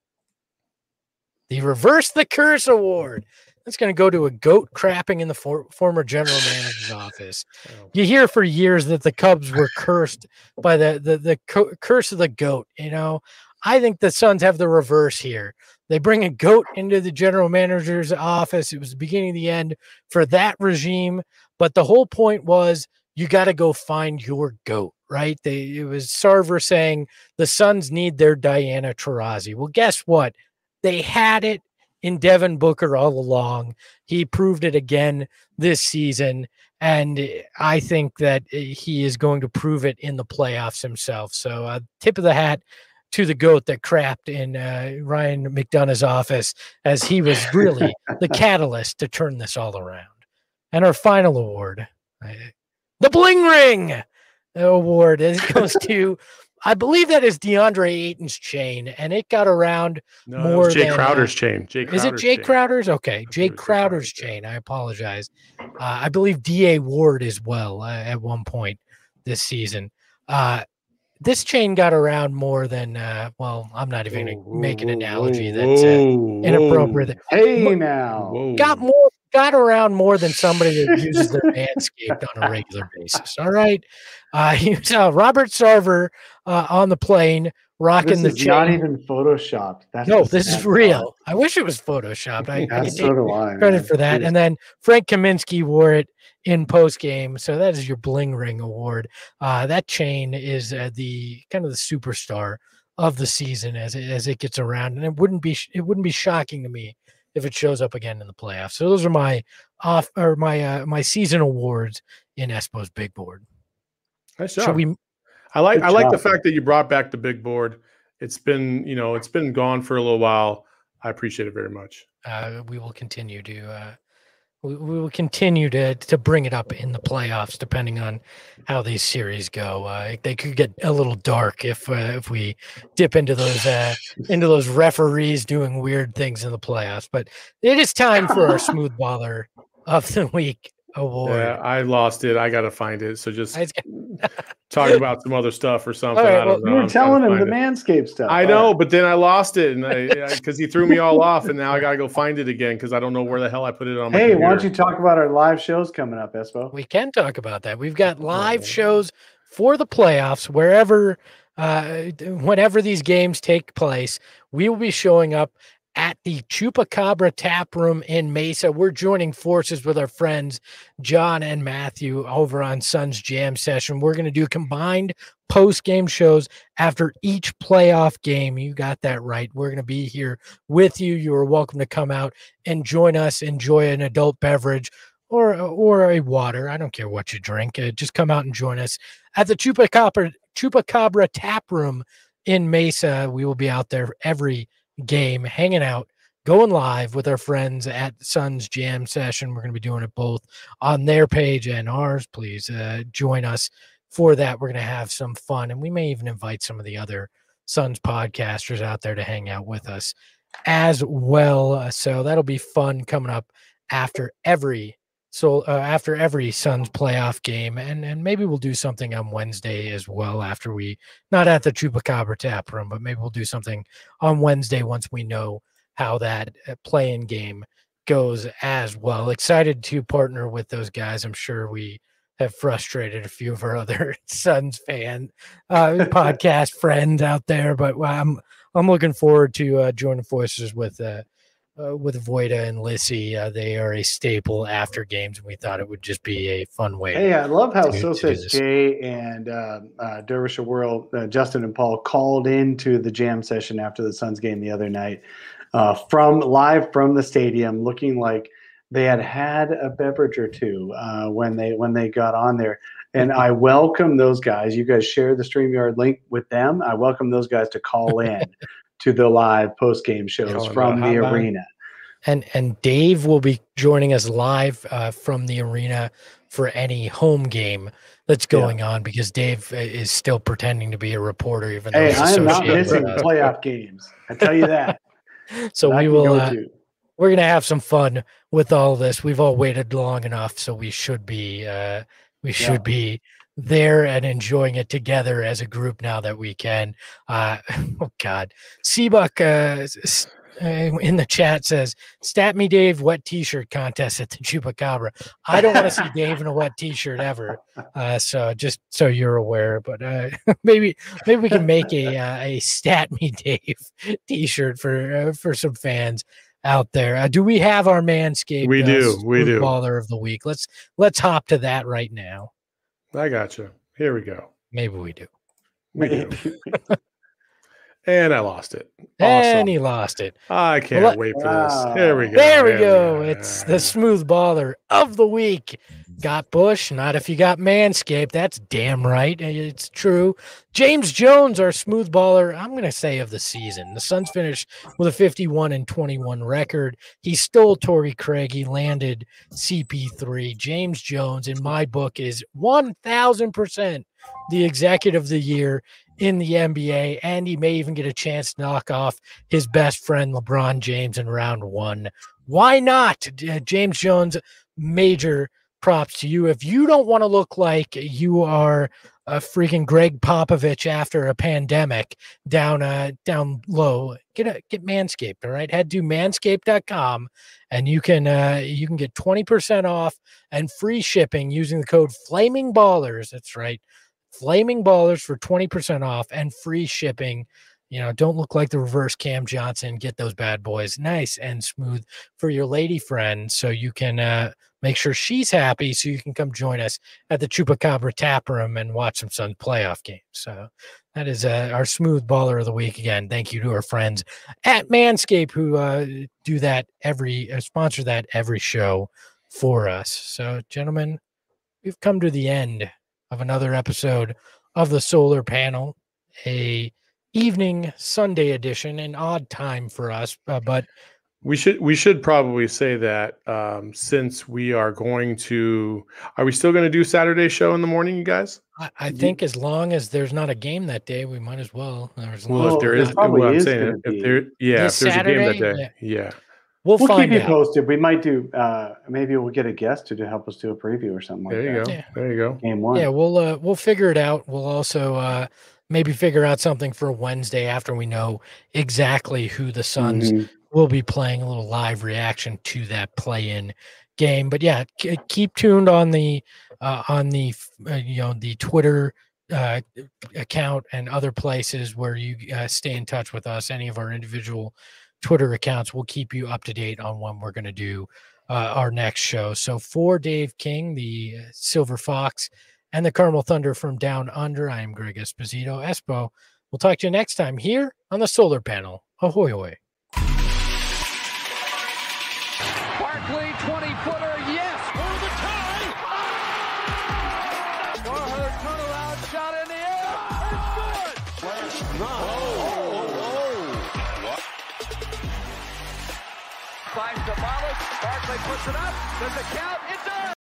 the Reverse the Curse Award. That's going to go to a goat crapping in the for- former general manager's office. You hear for years that the Cubs were cursed by the the, the co- curse of the goat. You know, I think the Suns have the reverse here. They bring a goat into the general manager's office. It was the beginning of the end for that regime. But the whole point was you got to go find your goat, right? They, it was Sarver saying the Suns need their Diana Taurasi. Well, guess what? They had it in Devin Booker all along. He proved it again this season. And I think that he is going to prove it in the playoffs himself. So, uh, tip of the hat to the goat that crapped in uh, Ryan McDonough's office as he was really the catalyst to turn this all around. And our final award, uh, the Bling Ring Award, it goes to, I believe that is DeAndre Ayton's chain, and it got around No, more Jay than, uh, Crowder's chain. Jay is it Jay chain. Crowder's? Okay, Jae Crowder's Crowder's chain. I apologize. Uh, I believe Da Ward as well uh, at one point this season. Uh, this chain got around more than uh, well. I'm not even going to make an analogy that's uh, inappropriate. Hey Mo- now. Got more got around more than somebody that uses their manscaped on a regular basis. All right, uh, was uh, Robert Sarver uh, on the plane rocking This the is not even photoshopped. That's no, this is real. I wish it was photoshopped. I, I so take do I. credit man. for that. And then Frank Kaminsky wore it in post game. So that is your Bling Ring Award. Uh, that chain is uh, the kind of the superstar of the season as it, as it gets around, and it wouldn't be it wouldn't be shocking to me if it shows up again in the playoffs. So those are my off or my uh, my season awards in Espo's big board. Nice Should job. we? I like I like the fact that you brought back the big board. It's been you know it's been gone for a little while. I appreciate it very much. Uh, we will continue to. Uh, we, we will continue to to bring it up in the playoffs, depending on how these series go. Uh, they could get a little dark if uh, if we dip into those uh, into those referees doing weird things in the playoffs. But it is time for our smooth baller of the week award. Yeah, I lost it. I gotta find it. So just I was talk about some other stuff or something. right, I well, don't know. You were I'm telling him the find it. Manscaped stuff. I All know, right. but then I lost it, and because he threw me all off, and now I gotta go find it again because I don't know where the hell I put it on my. Hey, why don't you talk about our live shows coming up, Espo? We can talk about that. We've got live Oh. shows for the playoffs wherever, uh, whenever these games take place. We will be showing up at the Chupacabra Tap Room in Mesa. We're joining forces with our friends John and Matthew over on Suns Jam Session. We're going to do combined post game shows after each playoff game. You got that right. We're going to be here with you. You are welcome to come out and join us, enjoy an adult beverage or or a water. I don't care what you drink. Uh, just come out and join us at the Chupacabra Chupacabra Tap Room in Mesa. We will be out there every game, hanging out, going live with our friends at Suns Jam Session. We're going to be doing it both on their page and ours. Please uh, join us for that. We're going to have some fun, and we may even invite some of the other Suns podcasters out there to hang out with us as well. So that'll be fun coming up after every so uh, after every Suns playoff game, and and maybe we'll do something on Wednesday as well after we not at the Chupacabra tap room, but maybe we'll do something on Wednesday once we know how that uh, play-in game goes as well. Excited to partner with those guys. I'm sure we have frustrated a few of our other Suns fan uh, podcast friends out there, but I'm I'm looking forward to uh, joining forces with uh, with Voida and Lissy. Uh, they are a staple after games, and we thought it would just be a fun way. Hey, I love how to- So Says. Jay and uh, uh, Dervish World, uh, Justin and Paul called into the jam session after the Suns game the other night uh, from live from the stadium, looking like they had had a beverage or two uh, when they when they got on there. And I welcome those guys. You guys share the StreamYard link with them. I welcome those guys to call in to the live post game shows on from the hotline. arena. And and Dave will be joining us live uh, from the arena for any home game that's Yeah. going on because Dave uh, is still pretending to be a reporter, even though Hey, he's I am not missing with us. playoff games. I tell you that. So I we will. go Uh, we're gonna have some fun with all this. We've all waited long enough, so we should be uh we should Yeah. be there and enjoying it together as a group now that we can. Uh oh god. Seabuck uh uh, in the chat says, "Stat me, Dave, wet T-shirt contest at the Chupacabra." I don't want to see Dave in a wet T-shirt ever, uh, so just so you're aware. But uh, maybe maybe we can make a uh, a stat me Dave T-shirt for uh, for some fans out there. Uh, do we have our manscaped? We do, we do. Baller of the week. Let's let's hop to that right now. I got you. Here we go. Maybe we do. We do. And I lost it. And Awesome. he lost it. I can't Well, wait for this. There we go. There we go. It's the smooth baller of the week. Got Bush, not if you got Manscaped. That's damn right. It's true. James Jones, our smooth baller, I'm going to say of the season. The Suns finished with a 51 and 21 record. He stole Torrey Craig. He landed CP3. James Jones, in my book, is 1000% the executive of the year in the NBA, and he may even get a chance to knock off his best friend LeBron James in round one. Why not? Uh, James Jones, major props to you. If you don't want to look like you are a freaking Gregg Popovich after a pandemic down uh down low, get a get Manscaped. All right. Head to manscaped.com and you can uh you can get 20% off and free shipping using the code flaming ballers. That's right. Flaming ballers for 20% off and free shipping. You know, don't look like the reverse Cam Johnson. Get those bad boys nice and smooth for your lady friend so you can uh, make sure she's happy so you can come join us at the Chupacabra tap room and watch some Suns playoff games. So that is uh, our smooth baller of the week again. Thank you to our friends at Manscaped who uh, do that every uh, sponsor that every show for us. So, gentlemen, we've come to the end of another episode of the solar panel, a evening Sunday edition, an odd time for us, uh, but We should we should probably say that um, since we are going to are we still going to do Saturday show in the morning, you guys? I, I Ye- think as long as there's not a game that day, we might as well. As Well, long if there's is, well, I'm saying if there, yeah, This if there's a game that Saturday? day, yeah. We'll, We'll keep you out. posted. We might do. Uh, maybe we'll get a guest to, to help us do a preview or something like There you that. go. Yeah. There you go. Game one. Yeah, we'll uh, we'll figure it out. We'll also uh, maybe figure out something for Wednesday after we know exactly who the Suns Mhm. will be playing. A little live reaction to that play-in game. But yeah, k- keep tuned on the uh, on the uh, you know the Twitter uh, account and other places where you uh, stay in touch with us. Any of our individual Twitter accounts will keep you up to date on when we're going to do uh, our next show. So for Dave King, the Silver Fox, and the Carmel Thunder from Down Under, I am Greg Esposito. Espo, we'll talk to you next time here on the Solar Panel. Ahoy, ahoy. Barkley, 20 footer, Finds the Barkley puts it up. There's a count.